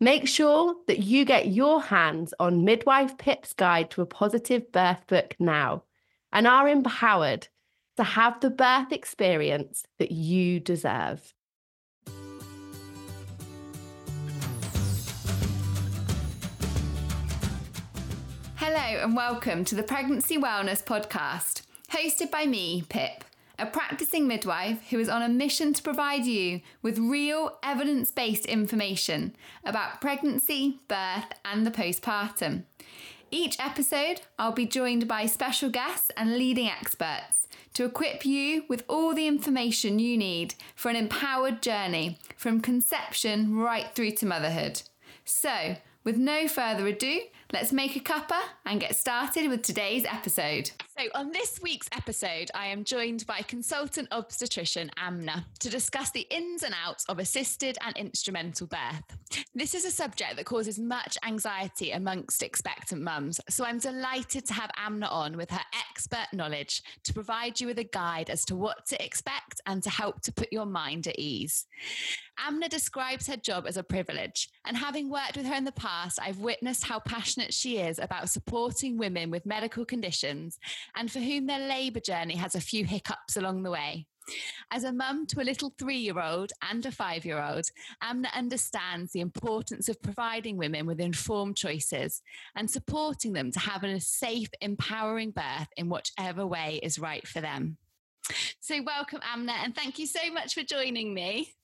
Make sure that you get your hands on Midwife Pip's Guide to a Positive Birth book now and are empowered to have the birth experience that you deserve. Hello, and welcome to the Pregnancy Wellness Podcast, hosted by me, Pip a practicing midwife who is on a mission to provide you with real evidence based information about pregnancy, birth, and the postpartum. Each episode, I'll be joined by special guests and leading experts to equip you with all the information you need for an empowered journey from conception right through to motherhood. So, with no further ado, let's make a cuppa and get started with today's episode. So, on this week's episode, I am joined by consultant obstetrician Amna to discuss the ins and outs of assisted and instrumental birth. This is a subject that causes much anxiety amongst expectant mums, so I'm delighted to have Amna on with her expert knowledge to provide you with a guide as to what to expect and to help to put your mind at ease. Amna describes her job as a privilege, and having worked with her in the past, I've witnessed how passionate she is about supporting women with medical conditions and for whom their labour journey has a few hiccups along the way. As a mum to a little three year old and a five year old, Amna understands the importance of providing women with informed choices and supporting them to have a safe, empowering birth in whichever way is right for them. So, welcome, Amna, and thank you so much for joining me.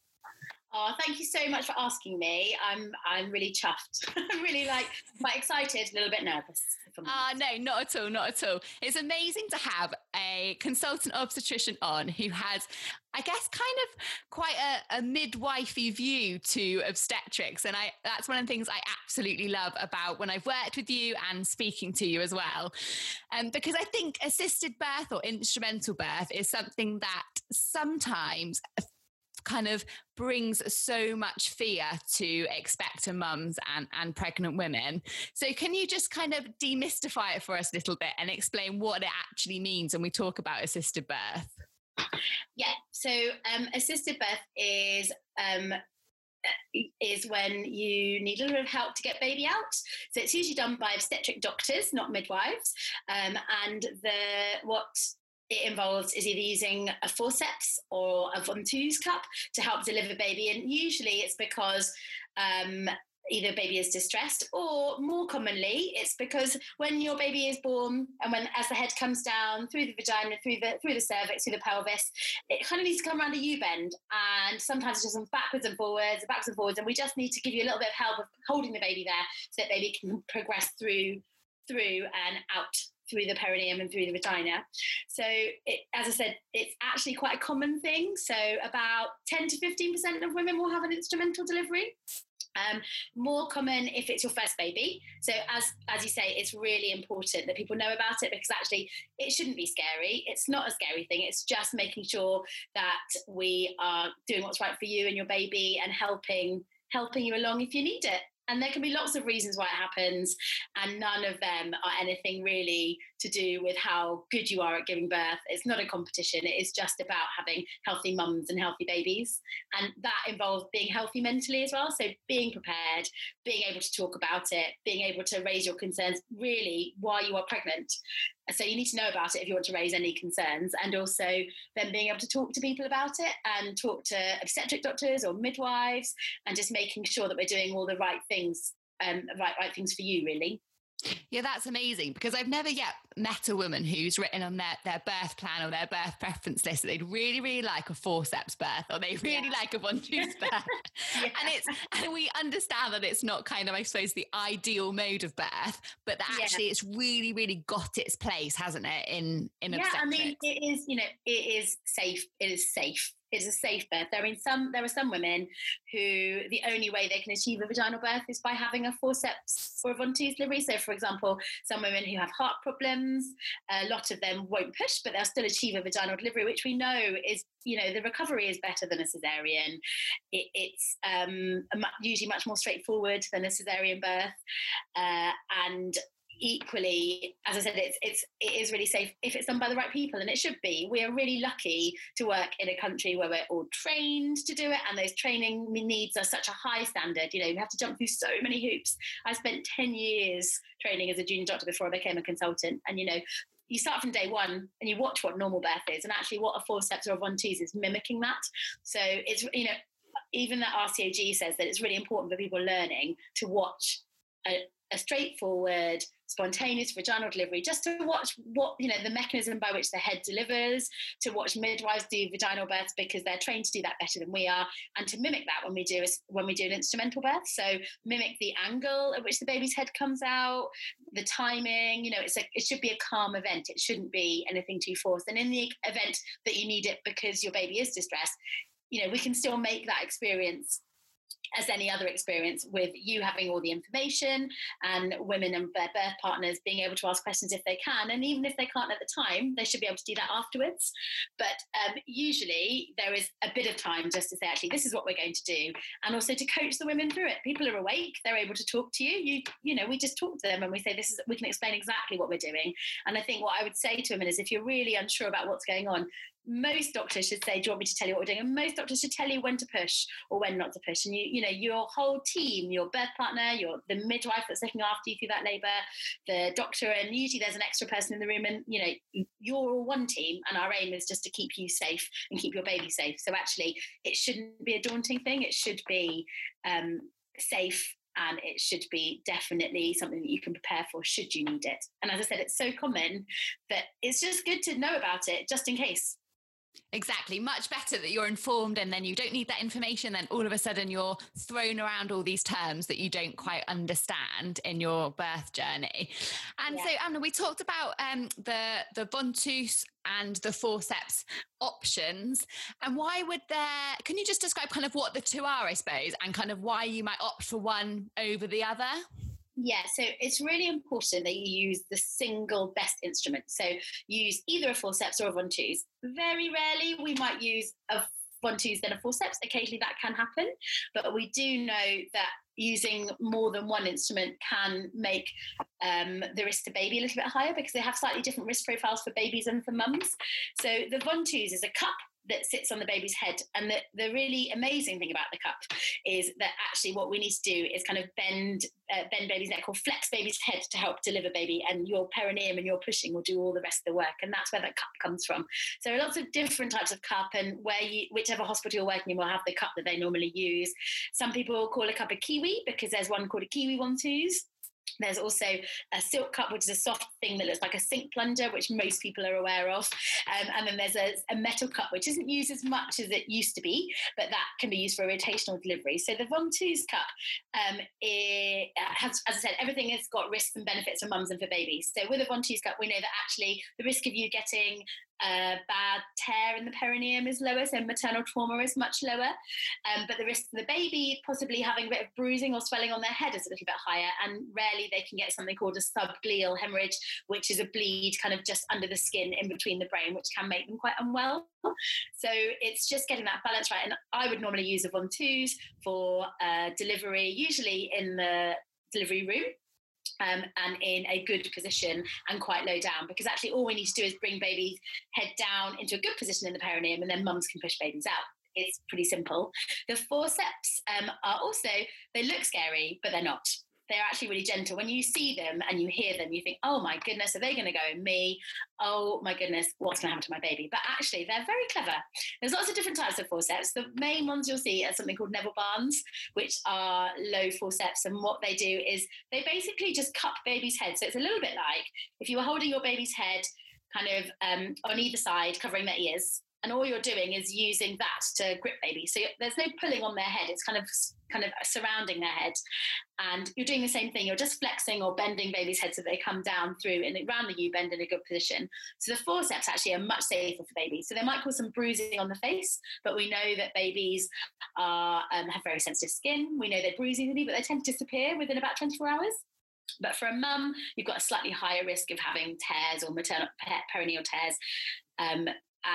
Oh, thank you so much for asking me. I'm I'm really chuffed. I'm really like quite excited, a little bit nervous. Ah, uh, no, not at all, not at all. It's amazing to have a consultant obstetrician on who has, I guess, kind of quite a, a midwifey view to obstetrics, and I that's one of the things I absolutely love about when I've worked with you and speaking to you as well, um, because I think assisted birth or instrumental birth is something that sometimes kind of brings so much fear to expectant mums and, and pregnant women. So, can you just kind of demystify it for us a little bit and explain what it actually means when we talk about assisted birth? Yeah, so um, assisted birth is um, is when you need a little bit of help to get baby out. So it's usually done by obstetric doctors, not midwives. Um, and the what it involves is either using a forceps or a von ventouse cup to help deliver baby. And usually it's because um, either baby is distressed or more commonly it's because when your baby is born and when as the head comes down through the vagina through the through the cervix through the pelvis it kind of needs to come around a u-bend and sometimes it's just backwards and forwards backwards and forwards and we just need to give you a little bit of help of holding the baby there so that baby can progress through through and out through the perineum and through the vagina. So, it, as I said, it's actually quite a common thing. So, about 10 to 15% of women will have an instrumental delivery. Um, more common if it's your first baby. So as as you say, it's really important that people know about it because actually it shouldn't be scary. It's not a scary thing. It's just making sure that we are doing what's right for you and your baby and helping helping you along if you need it and there can be lots of reasons why it happens and none of them are anything really to do with how good you are at giving birth. It's not a competition. It is just about having healthy mums and healthy babies. And that involves being healthy mentally as well. So being prepared being able to talk about it being able to raise your concerns really while you are pregnant. So you need to know about it if you want to raise any concerns. And also then being able to talk to people about it and talk to obstetric doctors or midwives and just making sure that we're doing all the right things um, right right things for you really. Yeah, that's amazing because I've never yet met a woman who's written on their, their birth plan or their birth preference list that they'd really, really like a forceps birth or they really yeah. like a ventouse birth. yeah. And it's and we understand that it's not kind of, I suppose, the ideal mode of birth, but that actually yeah. it's really, really got its place, hasn't it? In in yeah, I mean, it is, you know, it is safe. It is safe is a safe birth. There some there are some women who the only way they can achieve a vaginal birth is by having a forceps or a ventouse delivery. So, for example, some women who have heart problems, a lot of them won't push, but they'll still achieve a vaginal delivery, which we know is you know the recovery is better than a cesarean. It, it's um, usually much more straightforward than a cesarean birth, uh, and equally, as I said, it's it's it is really safe if it's done by the right people, and it should be. We are really lucky to work in a country where we're all trained to do it, and those training needs are such a high standard. You know, you have to jump through so many hoops. I spent ten years training as a junior doctor before I became a consultant, and you know. You start from day one and you watch what normal birth is, and actually, what a forceps or a ventouse is mimicking that. So it's you know, even that RCOG says that it's really important for people learning to watch a, a straightforward spontaneous vaginal delivery, just to watch what, you know, the mechanism by which the head delivers, to watch midwives do vaginal births because they're trained to do that better than we are, and to mimic that when we do when we do an instrumental birth. So mimic the angle at which the baby's head comes out, the timing, you know, it's a, it should be a calm event. It shouldn't be anything too forced. And in the event that you need it because your baby is distressed, you know, we can still make that experience as any other experience with you having all the information and women and their birth partners being able to ask questions if they can. And even if they can't at the time, they should be able to do that afterwards. But um, usually there is a bit of time just to say, actually, this is what we're going to do. And also to coach the women through it. People are awake, they're able to talk to you. You, you know, we just talk to them and we say, this is, we can explain exactly what we're doing. And I think what I would say to women is if you're really unsure about what's going on, most doctors should say, "Do you want me to tell you what we're doing?" And most doctors should tell you when to push or when not to push. And you, you know, your whole team, your birth partner, your the midwife that's looking after you through that labour, the doctor, and usually there's an extra person in the room. And you know, you're all one team, and our aim is just to keep you safe and keep your baby safe. So actually, it shouldn't be a daunting thing. It should be um, safe and it should be definitely something that you can prepare for should you need it. And as I said, it's so common that it's just good to know about it just in case. Exactly. Much better that you're informed and then you don't need that information. Then all of a sudden you're thrown around all these terms that you don't quite understand in your birth journey. And yeah. so, Amna, we talked about um, the, the ventouse and the forceps options. And why would there, can you just describe kind of what the two are, I suppose, and kind of why you might opt for one over the other? Yeah, so it's really important that you use the single best instrument. So use either a forceps or a ventouse. Very rarely we might use a ventouse then a forceps. Occasionally that can happen, but we do know that using more than one instrument can make um, the risk to baby a little bit higher because they have slightly different risk profiles for babies and for mums. So the ventouse is a cup that sits on the baby's head. And the, the really amazing thing about the cup is that actually what we need to do is kind of bend uh, bend baby's neck or flex baby's head to help deliver baby, and your perineum and your pushing will do all the rest of the work. And that's where that cup comes from. So there are lots of different types of cup, and where you, whichever hospital you're working in will have the cup that they normally use. Some people call a cup a kiwi because there's one called a kiwi ventouse. There's also a silk cup, which is a soft thing that looks like a sink plunger, which most people are aware of. Um, and then there's a, a, metal cup, which isn't used as much as it used to be, but that can be used for rotational delivery. So the ventouse cup um, has, as I said, everything has got risks and benefits for mums and for babies. So with a ventouse cup, we know that actually the risk of you getting a bad tear in the perineum is lower, so maternal trauma is much lower. Um, but the risk of the baby possibly having a bit of bruising or swelling on their head is a little bit higher, and rarely they can get something called a subgaleal hemorrhage, which is a bleed kind of just under the skin in between the brain, which can make them quite unwell. So it's just getting that balance right. And I would normally use a ventouse for uh, delivery, usually in the delivery room um, and in a good position and quite low down because actually all we need to do is bring baby's head down into a good position in the perineum and then mums can push babies out. It's pretty simple. The forceps um, are also they look scary but they're not they're actually really gentle. When you see them and you hear them, you think, oh my goodness, are they going to go in me? Oh my goodness, what's going to happen to my baby? But actually, they're very clever. There's lots of different types of forceps. The main ones you'll see are something called Neville Barnes, which are low forceps. And what they do is they basically just cup baby's head. So it's a little bit like if you were holding your baby's head kind of um, on either side, covering their ears and all you're doing is using that to grip baby. So there's no pulling on their head; it's kind of kind of surrounding their head, and you're doing the same thing. You're just flexing or bending baby's head so they come down through and around the U bend in a good position. So the forceps actually are much safer for babies. So they might cause some bruising on the face, but we know that babies are um, have very sensitive skin. We know they're bruise easily, but they tend to disappear within about 24 hours. But for a mum, you've got a slightly higher risk of having tears or maternal perineal tears. Um,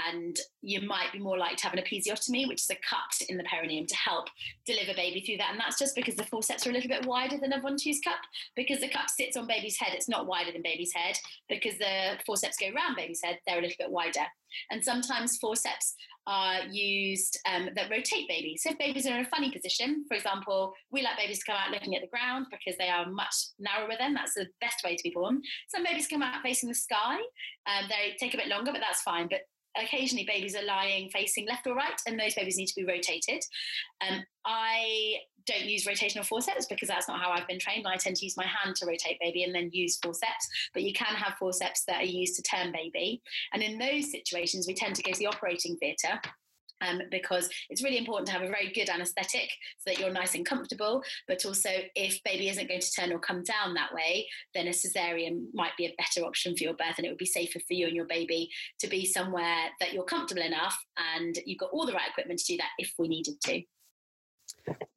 and you might be more likely to have an episiotomy, which is a cut in the perineum to help deliver baby through that. And that's just because the forceps are a little bit wider than a Ventouse cup. Because the cup sits on baby's head, it's not wider than baby's head. Because the forceps go around baby's head, they're a little bit wider. And sometimes forceps are used um, that rotate babies. So if babies are in a funny position, for example, we like babies to come out looking at the ground because they are much narrower then. That's the best way to be born. Some babies come out facing the sky. Um, they take a bit longer, but that's fine. But occasionally babies are lying facing left or right, and those babies need to be rotated. Um, I don't use rotational forceps because that's not how I've been trained. I tend to use my hand to rotate baby and then use forceps. But you can have forceps that are used to turn baby. And in those situations, we tend to go to the operating theatre um, because it's really important to have a very good anaesthetic so that you're nice and comfortable. But also, if baby isn't going to turn or come down that way, then a cesarean might be a better option for your birth, and it would be safer for you and your baby to be somewhere that you're comfortable enough and you've got all the right equipment to do that if we needed to.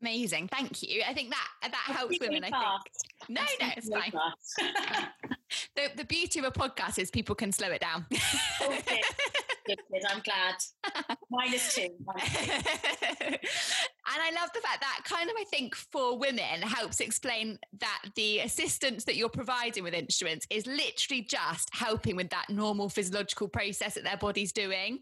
Amazing, thank you. I think that that helps women. I think. No, no, it's fine. the the beauty of a podcast is people can slow it down. okay. Good, good. I'm glad. Minus two. Minus two. And I love the fact that kind of, I think, for women helps explain that the assistance that you're providing with instruments is literally just helping with that normal physiological process that their body's doing.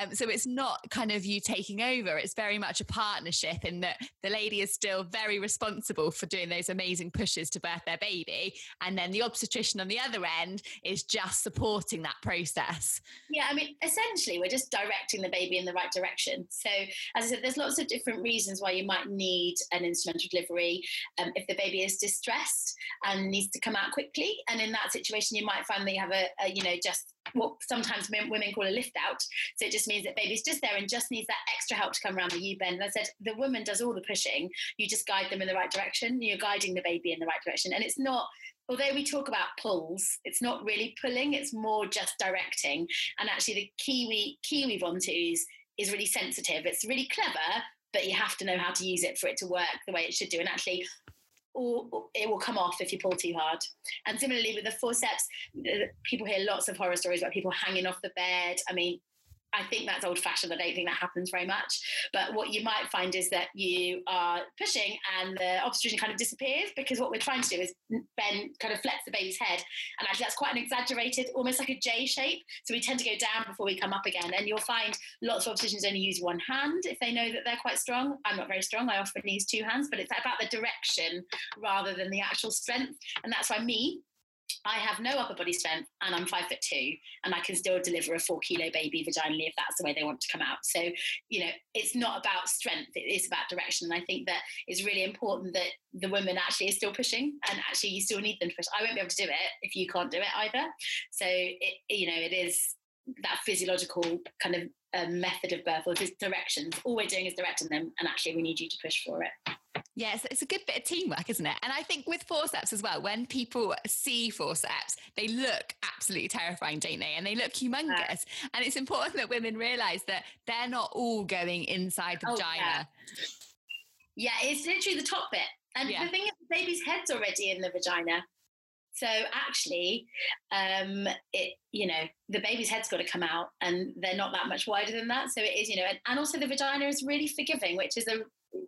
Um, so it's not kind of you taking over, it's very much a partnership in that the lady is still very responsible for doing those amazing pushes to birth their baby. And then the obstetrician on the other end is just supporting that process. Yeah, I mean, essentially, we're just directing the baby in the right direction. So, as I said, there's lots of different reasons reasons why you might need an instrumental delivery um, if the baby is distressed and needs to come out quickly. And in that situation, you might find that you have a, a you know, just what sometimes women call a lift out. So it just means that baby's just there and just needs that extra help to come around the U bend. And I said, the woman does all the pushing. You just guide them in the right direction. You're guiding the baby in the right direction. And it's not, although we talk about pulls, it's not really pulling, it's more just directing. And actually the Kiwi, Kiwi Ventouse is really sensitive. It's really clever, but you have to know how to use it for it to work the way it should do. And actually, or it will come off if you pull too hard. And similarly with the forceps, uh, people hear lots of horror stories about people hanging off the bed. I mean, I think that's old fashioned. I don't think that happens very much. But what you might find is that you are pushing and the obstetrician kind of disappears because what we're trying to do is bend, kind of flex the baby's head. And actually, that's quite an exaggerated, almost like a J shape. So we tend to go down before we come up again. And you'll find lots of obstetricians only use one hand if they know that they're quite strong. I'm not very strong. I often use two hands, but it's about the direction rather than the actual strength. And that's why me, I have no upper body strength and I'm five foot two and I can still deliver a four kilo baby vaginally if that's the way they want to come out. So, you know, it's not about strength, it is about direction. And I think that it's really important that the women actually is still pushing and actually you still need them to push. I won't be able to do it if you can't do it either. So, it, you know, it is that physiological kind of uh, method of birth or directions. All we're doing is directing them and actually we need you to push for it. Yes, it's a good bit of teamwork, isn't it? And I think with forceps as well, when people see forceps, they look absolutely terrifying, don't they? And they look humongous. Yeah. And it's important that women realize that they're not all going inside the oh, vagina. Yeah. yeah. it's literally the top bit. And yeah. the thing is, the baby's head's already in the vagina. So actually, um, it you know the baby's head's got to come out, and they're not that much wider than that. So it is you know, and, and also the vagina is really forgiving, which is a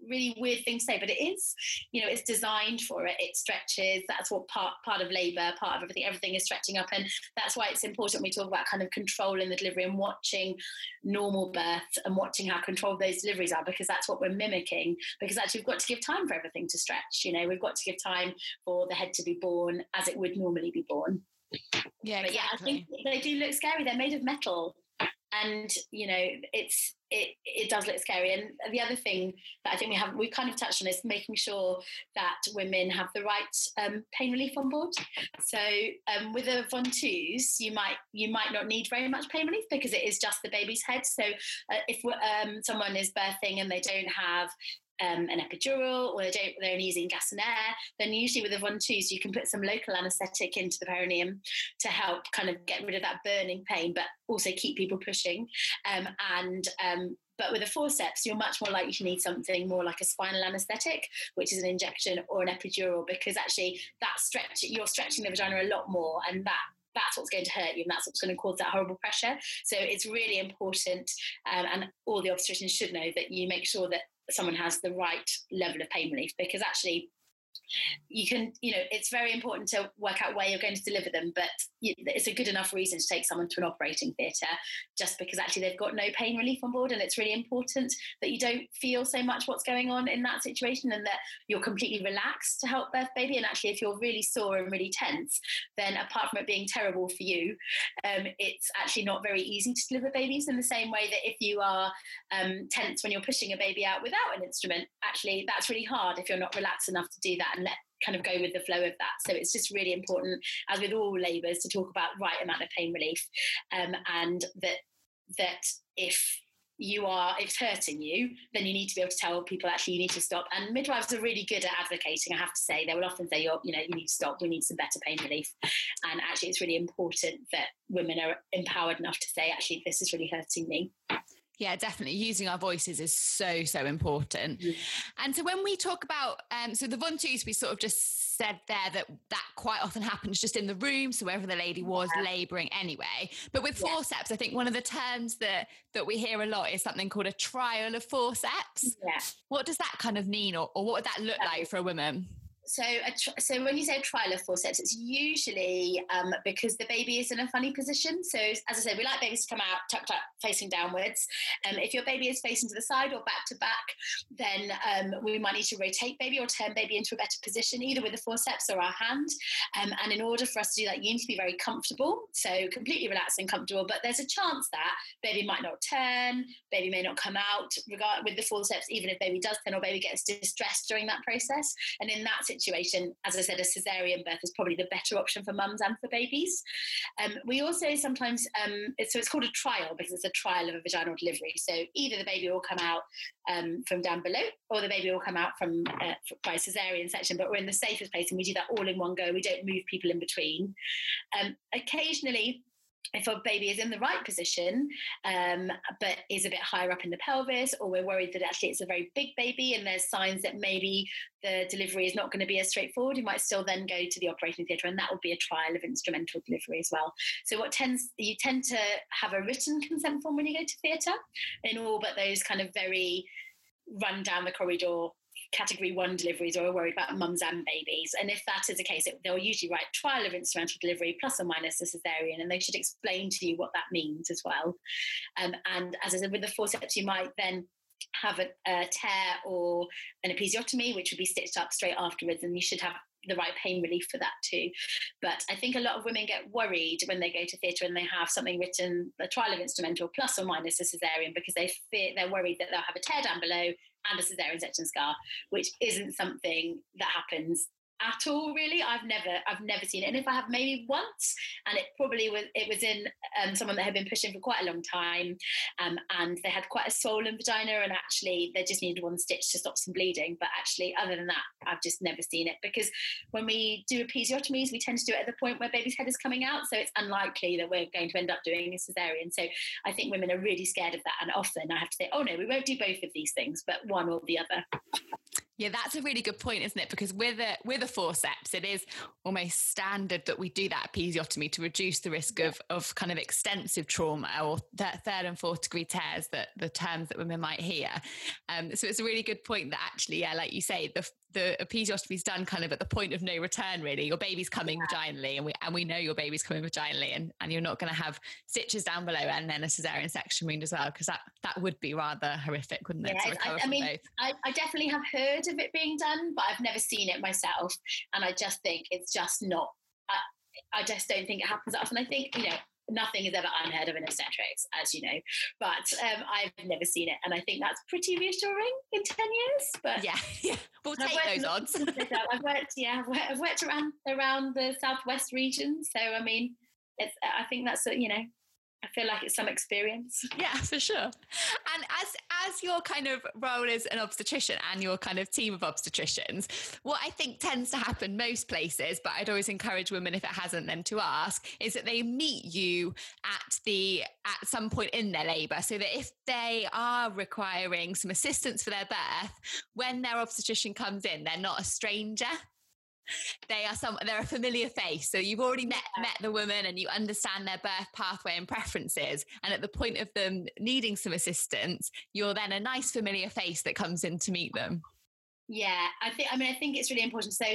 really weird thing to say, but it is, you know, it's designed for it. It stretches. That's what part part of labour, part of everything. Everything is stretching up, and that's why it's important we talk about kind of controlling the delivery and watching normal births and watching how controlled those deliveries are, because that's what we're mimicking. Because actually, we've got to give time for everything to stretch. You know, we've got to give time for the head to be born as it would normally be born. Yeah, exactly. But yeah, I think they do look scary. They're made of metal and you know it's it it does look scary. And the other thing that i think we have we kind of touched on is making sure that women have the right um, pain relief on board. So um, with a ventouse you might you might not need very much pain relief because it is just the baby's head. So uh, if um, someone is birthing and they don't have um, an epidural or they don't, they're only using gas and air, then usually with a ventouse, you can put some local anaesthetic into the perineum to help kind of get rid of that burning pain, but also keep people pushing. Um, and um, but with a forceps, you're much more likely to need something more like a spinal anaesthetic, which is an injection or an epidural, because actually that stretch, you're stretching the vagina a lot more, and that that's what's going to hurt you and that's what's going to cause that horrible pressure. So it's really important, um, and all the obstetricians should know that you make sure that someone has the right level of pain relief because actually you can you know it's very important to work out where you're going to deliver them but it's a good enough reason to take someone to an operating theatre just because actually they've got no pain relief on board and it's really important that you don't feel so much what's going on in that situation and that you're completely relaxed to help birth baby. And actually if you're really sore and really tense then apart from it being terrible for you um, it's actually not very easy to deliver babies in the same way that if you are um, tense when you're pushing a baby out without an instrument actually that's really hard if you're not relaxed enough to do that and let kind of go with the flow of that. So it's just really important, as with all labours, to talk about right amount of pain relief, um, and that that if you are if it's hurting you then you need to be able to tell people actually you need to stop. And midwives are really good at advocating i have to say. They will often say you're you know you need to stop. We need some better pain relief. And actually it's really important that women are empowered enough to say actually this is really hurting me yeah, definitely. Using our voices is so, so important. Mm. And so when we talk about, um, so the ventouse, we sort of just said there that that quite often happens just in the room. So wherever the lady was yeah. labouring anyway. But with yeah. forceps, I think one of the terms that, that we hear a lot is something called a trial of forceps. Yeah. What does that kind of mean or, or what would that look like for a woman? So so when you say trial of forceps, it's usually um, because the baby is in a funny position. So as I said, we like babies to come out tucked up, facing downwards. Um, if your baby is facing to the side or back to back, then um, we might need to rotate baby or turn baby into a better position, either with the forceps or our hand. Um, and in order for us to do that, you need to be very comfortable, so completely relaxed and comfortable. But there's a chance that baby might not turn, baby may not come out regard with the forceps, even if baby does turn or baby gets distressed during that process. And in that situation, as I said, a cesarean birth is probably the better option for mums and for babies. Um, we also sometimes, um, it's, so it's called a trial because it's a trial of a vaginal delivery. So either the baby will come out um, from down below or the baby will come out from uh, by a cesarean section, but we're in the safest place and we do that all in one go. We don't move people in between. Um, occasionally, if a baby is in the right position um, but is a bit higher up in the pelvis or we're worried that actually it's a very big baby and there's signs that maybe the delivery is not going to be as straightforward you might still then go to the operating theatre and that would be a trial of instrumental delivery as well. So what tends you tend to have a written consent form when you go to theatre in all but those kind of very run down the corridor category one deliveries or are worried about mums and babies. And if that is the case, it, they'll usually write trial of instrumental delivery plus or minus a cesarean, and they should explain to you what that means as well. Um, and as I said, with the forceps, you might then have a, a tear or an episiotomy, which would be stitched up straight afterwards, and you should have the right pain relief for that too. But I think a lot of women get worried when they go to theatre and they have something written, a trial of instrumental plus or minus a cesarean, because they fear they're worried that they'll have a tear down below and a cesarean section scar, which isn't something that happens at all really. I've never i've never seen it. And if i have maybe once and it probably was it was in um, someone that had been pushing for quite a long time um, and they had quite a swollen vagina and actually they just needed one stitch to stop some bleeding. But actually other than that i've just never seen it. Because when we do episiotomies we tend to do it at the point where baby's head is coming out. So it's unlikely that we're going to end up doing a cesarean. So i think women are really scared of that. And often i have to say oh no we won't do both of these things but one or the other. Yeah, that's a really good point, isn't it? Because with a with a forceps, it is almost standard that we do that episiotomy to reduce the risk of of kind of extensive trauma or th- third and fourth degree tears, that the terms that women might hear. Um, so it's a really good point that actually, yeah, like you say, the the episiotomy is done kind of at the point of no return. Really, your baby's coming yeah. vaginally, and we and we know your baby's coming vaginally, and and you're not going to have stitches down below and then a cesarean section wound as well, because that that would be rather horrific, wouldn't it? Yeah, I, I mean, I, I definitely have heard of it being done, but I've never seen it myself. And I just think it's just not, I, I just don't think it happens often. I think, you know, nothing is ever unheard of in obstetrics, as you know, but um, I've never seen it. And I think that's pretty reassuring in 10 years. But yeah, yeah. we'll take those odds. I've worked, yeah, I've worked, I've worked around, around the Southwest region. So, I mean, it's, I think that's, you know, I feel like it's some experience. Yeah, for sure. And as as your kind of role as an obstetrician and your kind of team of obstetricians, what I think tends to happen most places, but I'd always encourage women if it hasn't them to ask, is that they meet you at the at some point in their labour. So that if they are requiring some assistance for their birth, when their obstetrician comes in, they're not a stranger they are some they're a familiar face. So you've already met yeah. met the woman and you understand their birth pathway and preferences. And at the point of them needing some assistance you're then a nice familiar face that comes in to meet them. Yeah i think i mean i think it's really important. So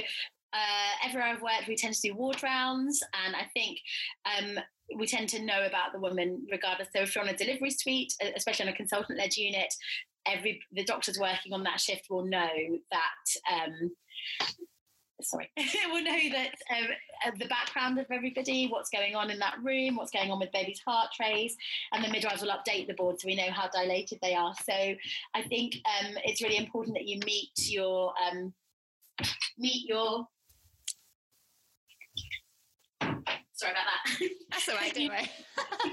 uh, everywhere I've worked, we tend to do ward rounds, and I think um, we tend to know about the woman regardless. So if you're on a delivery suite, especially on a consultant-led unit, every the doctors working on that shift will know that um, sorry, we'll know that um, uh, the background of everybody, what's going on in that room, what's going on with baby's heart trays, and the midwives will update the board so we know how dilated they are. So I think um, it's really important that you meet your um, meet your Sorry about that. That's all right, don't worry.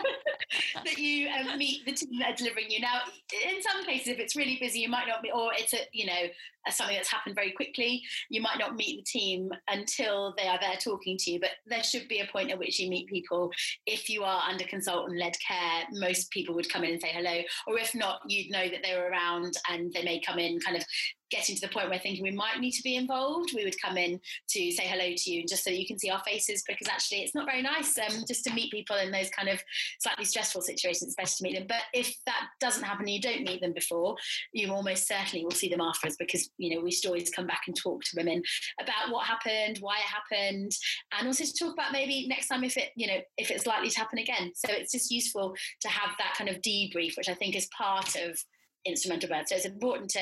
that you um, meet the team that are delivering you. Now, in some cases, if it's really busy, you might not be, or it's a, you know, something that's happened very quickly, you might not meet the team until they are there talking to you. But there should be a point at which you meet people. If you are under consultant led care, most people would come in and say hello. Or if not, you'd know that they were around and they may come in kind of getting to the point where thinking we might need to be involved, we would come in to say hello to you and just so you can see our faces because actually it's not very nice um, just to meet people in those kind of slightly stressful situations. It's best to meet them. But if that doesn't happen and you don't meet them before, you almost certainly will see them afterwards because, you know, we should always come back and talk to women about what happened, why it happened, and also to talk about maybe next time if it, you know, if it's likely to happen again. So it's just useful to have that kind of debrief, which I think is part of instrumental birth. So it's important to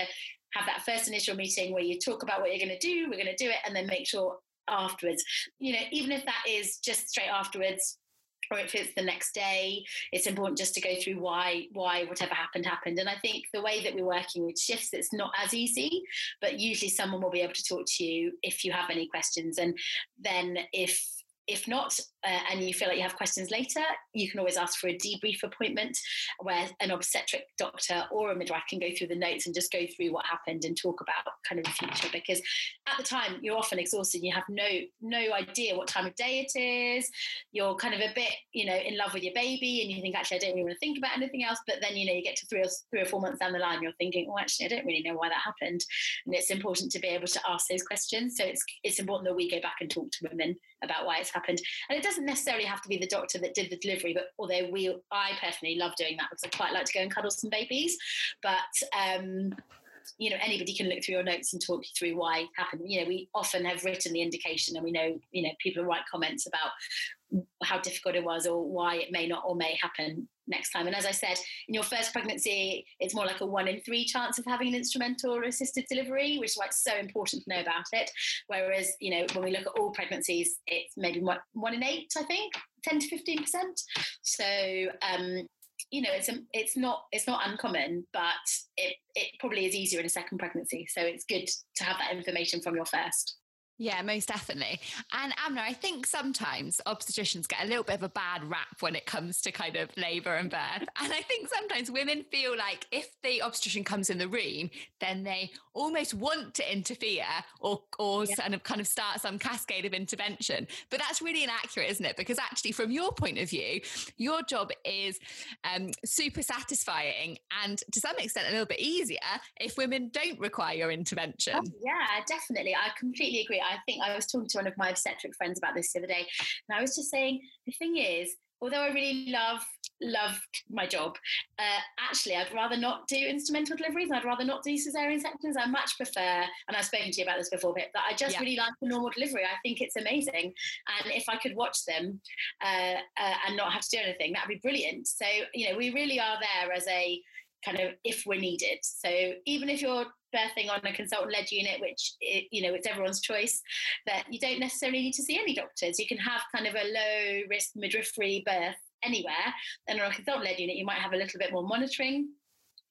have that first initial meeting where you talk about what you're going to do, we're going to do it, and then make sure afterwards, you know, even if that is just straight afterwards, or if it's the next day it's important just to go through why why whatever happened happened. And i think the way that we're working with shifts it's not as easy but usually someone will be able to talk to you if you have any questions. And then if if not, uh, and you feel like you have questions later, you can always ask for a debrief appointment where an obstetric doctor or a midwife can go through the notes and just go through what happened and talk about kind of the future. Because at the time, you're often exhausted. You have no no idea what time of day it is. You're kind of a bit, you know, in love with your baby, and you think actually I don't really want to think about anything else. But then you know you get to three or three or four months down the line, you're thinking, oh, actually I don't really know why that happened. And it's important to be able to ask those questions. So it's it's important that we go back and talk to women about why it's happened. And it doesn't necessarily have to be the doctor that did the delivery, but although we, I personally love doing that because I quite like to go and cuddle some babies. But um, you know, anybody can look through your notes and talk you through why it happened. You know, we often have written the indication, and we know, you know, people write comments about how difficult it was or why it may not or may happen next time. And as I said, in your first pregnancy, it's more like a one in three chance of having an instrumental or assisted delivery, which is why it's so important to know about it. Whereas, you know, when we look at all pregnancies, it's maybe one, one in eight, I think, 10 to 15%. So, um, you know, it's a, it's not it's not uncommon, but it it probably is easier in a second pregnancy. So it's good to have that information from your first. Yeah, most definitely. And Amna, I think sometimes obstetricians get a little bit of a bad rap when it comes to kind of labour and birth. And I think sometimes women feel like if the obstetrician comes in the room, then they almost want to interfere or or yeah. kind of kind of start some cascade of intervention. But that's really inaccurate, isn't it? Because actually, from your point of view, your job is um, super satisfying and to some extent a little bit easier if women don't require your intervention. Oh, yeah, definitely. I completely agree. I think I was talking to one of my obstetric friends about this the other day, and I was just saying the thing is, although I really love love my job. Uh, actually, I'd rather not do instrumental deliveries. I'd rather not do cesarean sections. I much prefer, and I've spoken to you about this before, but I just yeah. really like the normal delivery. I think it's amazing. And if I could watch them uh, uh, and not have to do anything, that'd be brilliant. So, you know, we really are there as a kind of if we're needed. So even if you're birthing on a consultant led unit, which you know it's everyone's choice, that you don't necessarily need to see any doctors. You can have kind of a low risk midwifery birth anywhere. And on a consultant led unit, you might have a little bit more monitoring.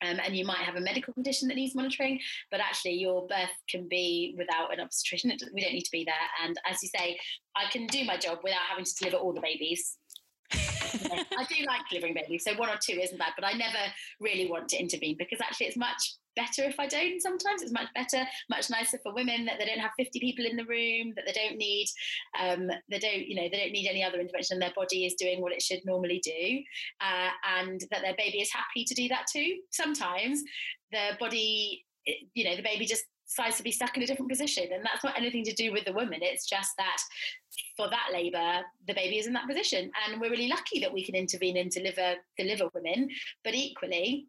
Um, and you might have a medical condition that needs monitoring, but actually your birth can be without an obstetrician. We don't need to be there. And as you say, I can do my job without having to deliver all the babies. I do like delivering babies, so one or two isn't bad, but I never really want to intervene because actually it's much better if I don't. Sometimes it's much better, much nicer for women that they don't have 50 people in the room, that they don't need, um, they don't, you know, they don't need any other intervention. Their body is doing what it should normally do, uh, and that their baby is happy to do that too. Sometimes the body, you know, the baby just decides to be stuck in a different position, and that's not anything to do with the woman. It's just that for that labour, the baby is in that position, and we're really lucky that we can intervene and deliver deliver women. But equally,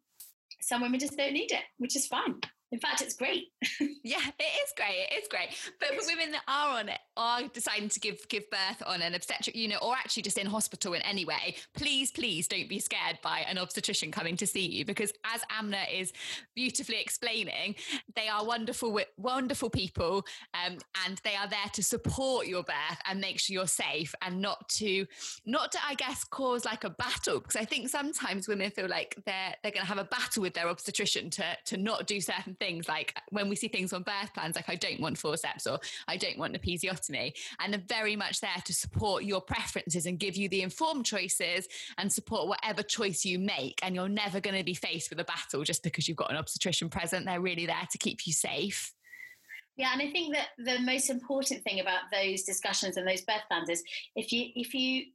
some women just don't need it, which is fine. In fact, it's great. yeah, it is great. It is great. But for women that are on it, are deciding to give give birth on an obstetric unit or actually just in hospital in any way, please, please don't be scared by an obstetrician coming to see you because as Amna is beautifully explaining, they are wonderful, wonderful people, um, and they are there to support your birth and make sure you're safe and not to, not to, I guess, cause like a battle because I think sometimes women feel like they're they're going to have a battle with their obstetrician to to not do certain things like when we see things on birth plans like I don't want forceps or I don't want an episiotomy. And are very much there to support your preferences and give you the informed choices and support whatever choice you make. And you're never going to be faced with a battle just because you've got an obstetrician present. They're really there to keep you safe. Yeah, and I think that the most important thing about those discussions and those birth plans is if you if you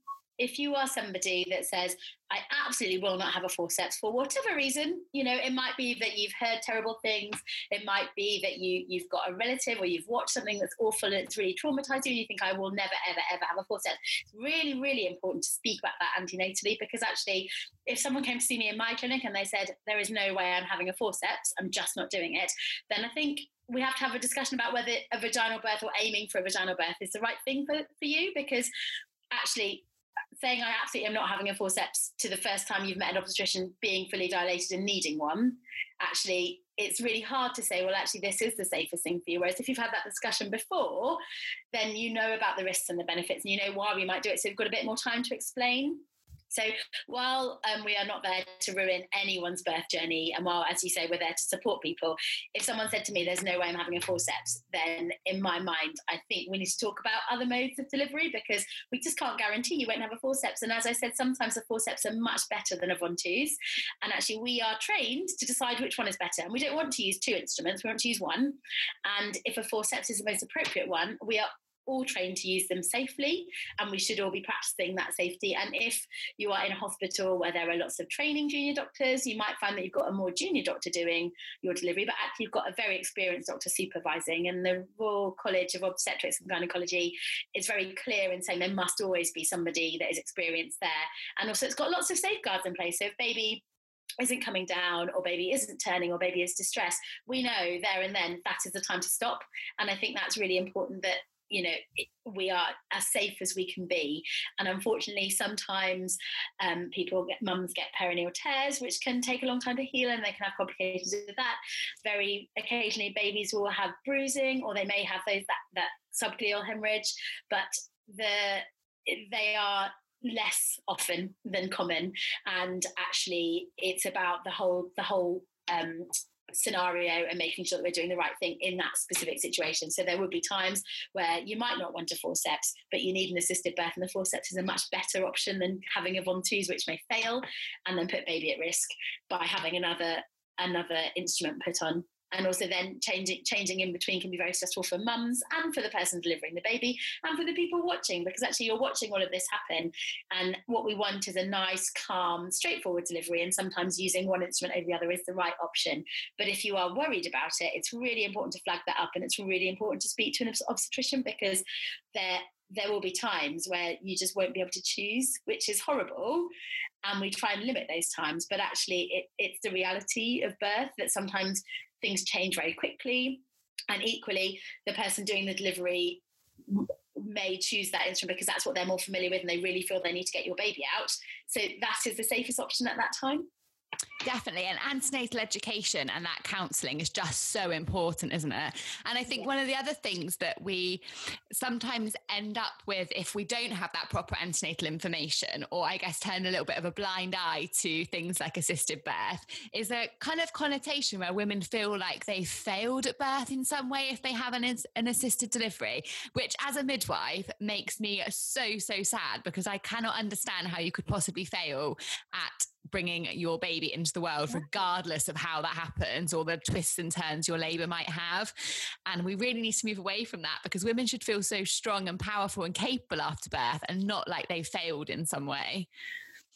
if you are somebody that says, I absolutely will not have a forceps for whatever reason, you know, it might be that you've heard terrible things. It might be that you, you've got a relative or you've watched something that's awful and it's really traumatized you and you think, I will never, ever, ever have a forceps. It's really, really important to speak about that antenatally because actually, if someone came to see me in my clinic and they said, there is no way I'm having a forceps, I'm just not doing it, then I think we have to have a discussion about whether a vaginal birth or aiming for a vaginal birth is the right thing for, for you because actually saying I absolutely am not having a forceps to the first time you've met an obstetrician being fully dilated and needing one, actually, it's really hard to say, well, actually, this is the safest thing for you. Whereas if you've had that discussion before, then you know about the risks and the benefits and you know why we might do it. So you've got a bit more time to explain. So while um, we are not there to ruin anyone's birth journey, and while, as you say, we're there to support people, if someone said to me, "There's no way I'm having a forceps," then in my mind, I think we need to talk about other modes of delivery because we just can't guarantee you won't have a forceps. And as I said, sometimes the forceps are much better than a Ventouse, and actually we are trained to decide which one is better. And we don't want to use two instruments; we want to use one. And if a forceps is the most appropriate one, we are all trained to use them safely and we should all be practicing that safety. And if you are in a hospital where there are lots of training junior doctors you might find that you've got a more junior doctor doing your delivery but actually you've got a very experienced doctor supervising. And the royal college of obstetrics and gynecology is very clear in saying there must always be somebody that is experienced there. And also it's got lots of safeguards in place. So if baby isn't coming down or baby isn't turning or baby is distressed we know there and then that is the time to stop. And i think that's really important that you know we are as safe as we can be. And unfortunately sometimes um, people get mums get perineal tears which can take a long time to heal and they can have complications with that. Very occasionally babies will have bruising or they may have those that, that subgaleal hemorrhage but the they are less often than common. And actually it's about the whole the whole um, scenario and making sure that we're doing the right thing in that specific situation. So there would be times where you might not want a forceps, but you need an assisted birth, and the forceps is a much better option than having a ventouse, which may fail and then put baby at risk by having another another instrument put on and also then changing changing in between can be very stressful for mums and for the person delivering the baby and for the people watching because actually you're watching all of this happen and what we want is a nice calm straightforward delivery and sometimes using one instrument over the other is the right option but if you are worried about it it's really important to flag that up and it's really important to speak to an obstetrician because there there will be times where you just won't be able to choose, which is horrible. And we try and limit those times, but actually, it, it's the reality of birth that sometimes things change very quickly. And equally, the person doing the delivery may choose that instrument because that's what they're more familiar with and they really feel they need to get your baby out. So that is the safest option at that time. Definitely. And antenatal education and that counselling is just so important, isn't it? And I think one of the other things that we sometimes end up with if we don't have that proper antenatal information, or I guess turn a little bit of a blind eye to things like assisted birth, is a kind of connotation where women feel like they failed at birth in some way if they have an, an assisted delivery, which as a midwife makes me so, so sad because I cannot understand how you could possibly fail at bringing your baby into the world, regardless of how that happens or the twists and turns your labour might have. And we really need to move away from that because women should feel so strong and powerful and capable after birth and not like they failed in some way.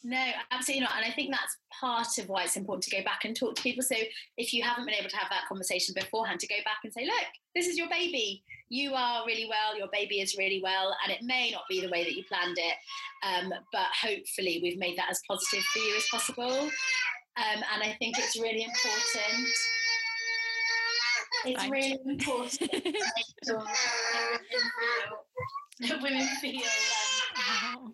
No, absolutely not. And I think that's part of why it's important to go back and talk to people. So if you haven't been able to have that conversation beforehand, to go back and say, look, this is your baby. You are really well. Your baby is really well. And it may not be the way that you planned it. Um, but hopefully we've made that as positive for you as possible. Um, and I think it's really important. It's really important to make sure that women feel Wow.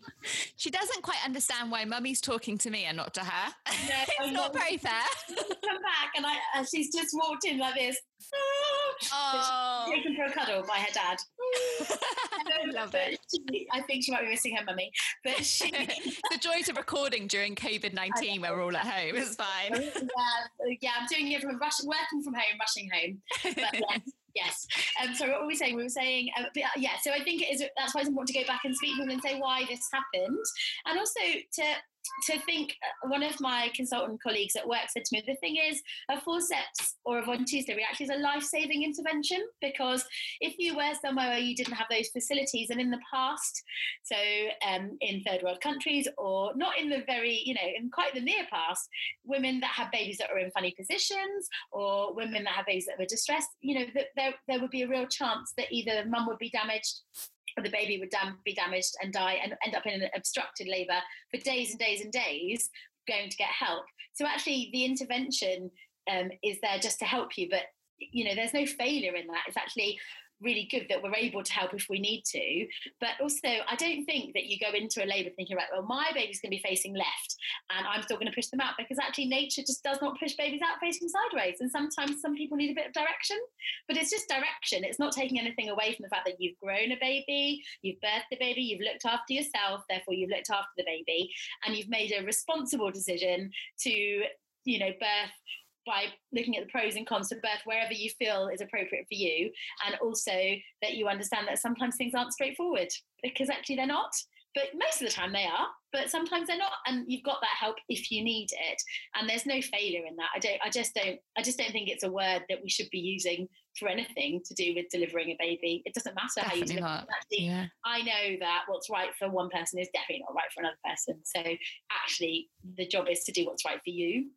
She doesn't quite understand why mummy's talking to me and not to her. No, it's not very fair. Come back, and I, uh, she's just walked in like this. Oh. Taken for a cuddle by her dad. I love it. She, I think she might be missing her mummy, but she. the joys of recording during COVID nineteen, where we're all at home. It's fine. Yeah, yeah. I'm doing it from rush, working from home, rushing home. But yes, Yes. Um, so what were we saying? We were saying, uh, but, uh, yeah. So I think it is. That's why it's important to go back and speak to them and say why this happened, and also to to think uh, one of my consultant colleagues at work said to me the thing is a forceps or a ventouse actually is a life-saving intervention because if you were somewhere where you didn't have those facilities and in the past so um, in third world countries or not in the very you know in quite the near past women that have babies that are in funny positions or women that have babies that were distressed you know that there, there would be a real chance that either mum would be damaged the baby would dam- be damaged and die and end up in an obstructed labour for days and days and days going to get help. So actually, the intervention um, is there just to help you, but you know, there's no failure in that. It's actually really good that we're able to help if we need to. But also, I don't think that you go into a labour thinking, right, well, my baby's going to be facing left and I'm still going to push them out because actually nature just does not push babies out facing sideways. And sometimes some people need a bit of direction, but it's just direction. It's not taking anything away from the fact that you've grown a baby, you've birthed the baby, you've looked after yourself, therefore you've looked after the baby, and you've made a responsible decision to, you know, birth by looking at the pros and cons of birth wherever you feel is appropriate for you and also that you understand that sometimes things aren't straightforward because actually they're not. But most of the time they are but sometimes they're not and you've got that help if you need it. And there's no failure in that. I don't i just don't i just don't think it's a word that we should be using for anything to do with delivering a baby. It doesn't matter definitely how you deliver not. Actually, yeah. i know that what's right for one person is definitely not right for another person. So actually the job is to do what's right for you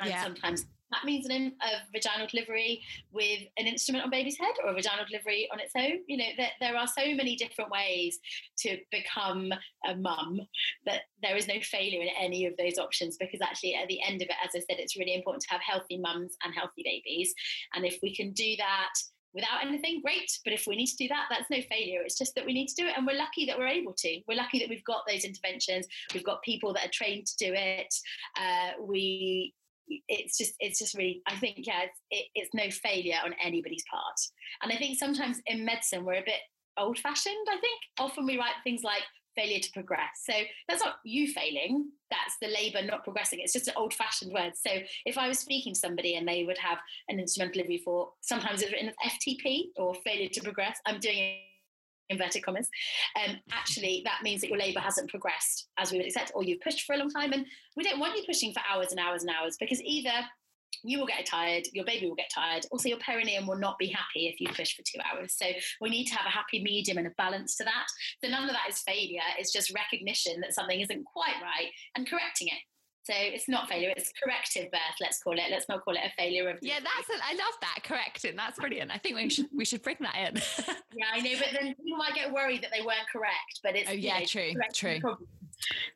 and yeah. sometimes that means an, a vaginal delivery with an instrument on baby's head or a vaginal delivery on its own. You know, there, there are so many different ways to become a mum that there is no failure in any of those options because actually, at the end of it, as I said, it's really important to have healthy mums and healthy babies. And if we can do that, without anything, great. But if we need to do that, that's no failure. It's just that we need to do it. And we're lucky that we're able to. We're lucky that we've got those interventions. We've got people that are trained to do it. Uh, we it's just it's just really i think yeah it's, it, it's no failure on anybody's part and i think sometimes in medicine we're a bit old fashioned i think often we write things like failure to progress. So that's not you failing, that's the labour not progressing. It's just an old fashioned word. So if I was speaking to somebody and they would have an instrumental delivery for sometimes it's written as FTP or failure to progress, I'm doing inverted commas, um, actually that means that your labour hasn't progressed as we would expect, or you've pushed for a long time. And we don't want you pushing for hours and hours and hours because either you will get tired, your baby will get tired. Also, your perineum will not be happy if you push for two hours. So, we need to have a happy medium and a balance to that. So, none of that is failure, it's just recognition that something isn't quite right and correcting it. So it's not failure; it's corrective birth. Let's call it. Let's not call it a failure of. Yeah, that's. A, I love that correcting. That's brilliant. I think we should we should bring that in. yeah, I know, but then people might get worried that they weren't correct. But it's oh yeah, know, true, true.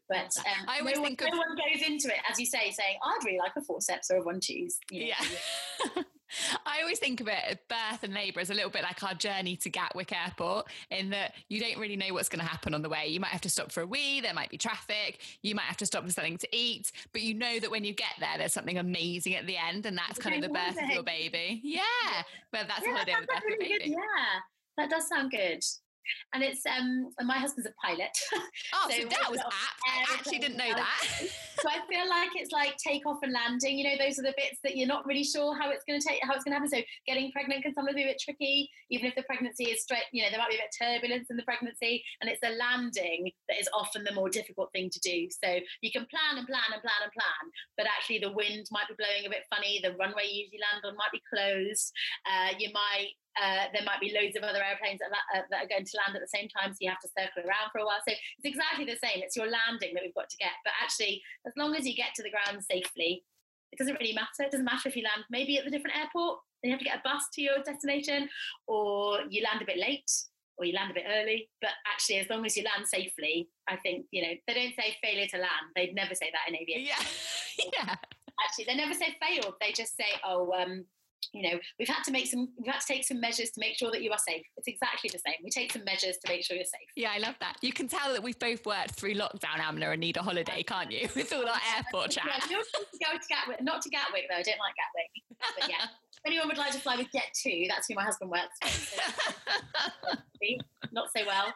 But um, I always no, think one, of, no one goes into it, as you say, saying, "I'd really like a forceps or a ventouse." You know, yeah. I always think of it uh, birth and labour as a little bit like our journey to Gatwick Airport, in that you don't really know what's going to happen on the way. You might have to stop for a wee, there might be traffic, you might have to stop for something to eat, but you know that when you get there, there's something amazing at the end, and that's kind of the birth of your baby. Yeah, but that's yeah, holiday of the birth really baby. Good. Yeah, that does sound good and it's um my husband's a pilot. Oh, so, so that was apt. I actually didn't know that. so I feel like it's like takeoff and landing. You know, those are the bits that you're not really sure how it's going to take, how it's going to happen. So getting pregnant can sometimes be a bit tricky, even if the pregnancy is straight. You know, there might be a bit of turbulence in the pregnancy, and it's the landing that is often the more difficult thing to do. So you can plan and plan and plan and plan, but actually the wind might be blowing a bit funny. The runway you usually land on might be closed. Uh, you might uh, there might be loads of other airplanes that, uh, that, are going to land at the same time, so you have to circle around for a while. So it's exactly the same. It's your landing that we've got to get. But actually, as long as you get to the ground safely, it doesn't really matter. It doesn't matter if you land maybe at the different airport, then you have to get a bus to your destination, or you land a bit late, or you land a bit early. But actually, as long as you land safely, I think, you know, they don't say failure to land. They'd never say that in aviation. Yeah. yeah. Actually, they never say failed. They just say, oh, um, you know we've had to make some we've had to take some measures to make sure that you are safe. It's exactly the same. We take some measures to make sure you're safe. Yeah i love that. You can tell that we've both worked through lockdown amna and need a holiday can't you? With all our airport chat yeah, you're to go to gatwick not to gatwick though. I don't like gatwick. But yeah if anyone would like to fly with jet2 that's who my husband works with. So. not so well.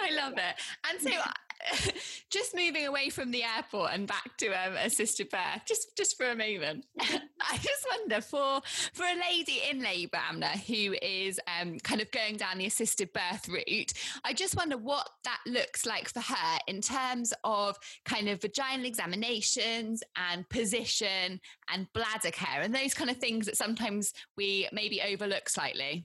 I love it. And so just moving away from the airport and back to um, assisted birth, just just for a moment, I just wonder for for a lady in labour, Amna, who is um, kind of going down the assisted birth route, I just wonder what that looks like for her in terms of kind of vaginal examinations and position and bladder care and those kind of things that sometimes we maybe overlook slightly.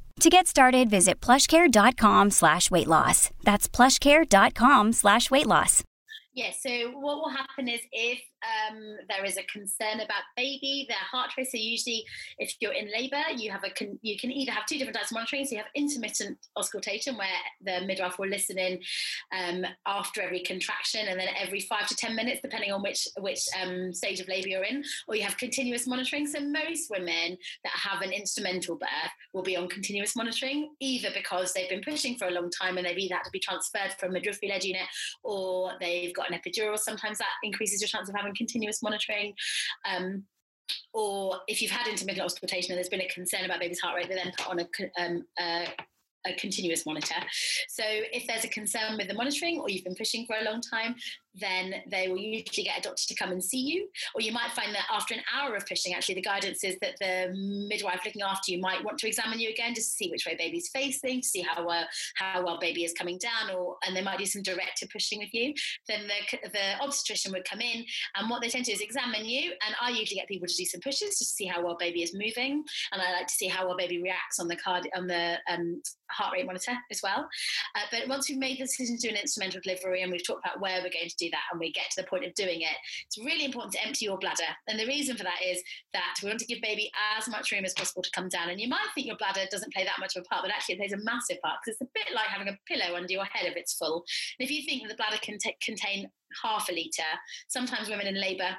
To get started, visit plushcare.com slash weight loss. That's plushcare.com slash weight loss. Yeah, so what will happen is if um, there is a concern about baby, their heart rate. So usually, if you're in labour, you have a con- you can either have two different types of monitoring. So you have intermittent auscultation, where the midwife will listen in um, after every contraction, and then every five to ten minutes, depending on which which um, stage of labour you're in. Or you have continuous monitoring. So most women that have an instrumental birth will be on continuous monitoring, either because they've been pushing for a long time and they've either had to be transferred from a midwifery-led unit, or they've got an epidural. Sometimes that increases your chance of having continuous monitoring. Um, or if you've had intermittent auscultation and there's been a concern about baby's heart rate, they then put on a, um, a a continuous monitor. So if there's a concern with the monitoring or you've been pushing for a long time, then they will usually get a doctor to come and see you. Or you might find that after an hour of pushing, actually, the guidance is that the midwife looking after you might want to examine you again just to see which way baby's facing, to see how well how well baby is coming down, or and they might do some directed pushing with you. Then the the obstetrician would come in, and what they tend to do is examine you. And I usually get people to do some pushes just to see how well baby is moving, and I like to see how well baby reacts on the card on the um, heart rate monitor as well. Uh, but once we've made the decision to do an instrumental delivery and we've talked about where we're going to do that and we get to the point of doing it, it's really important to empty your bladder. And the reason for that is that we want to give baby as much room as possible to come down. And you might think your bladder doesn't play that much of a part, but actually it plays a massive part because it's a bit like having a pillow under your head if it's full. And if you think that the bladder can t- contain half a litre, sometimes women in labour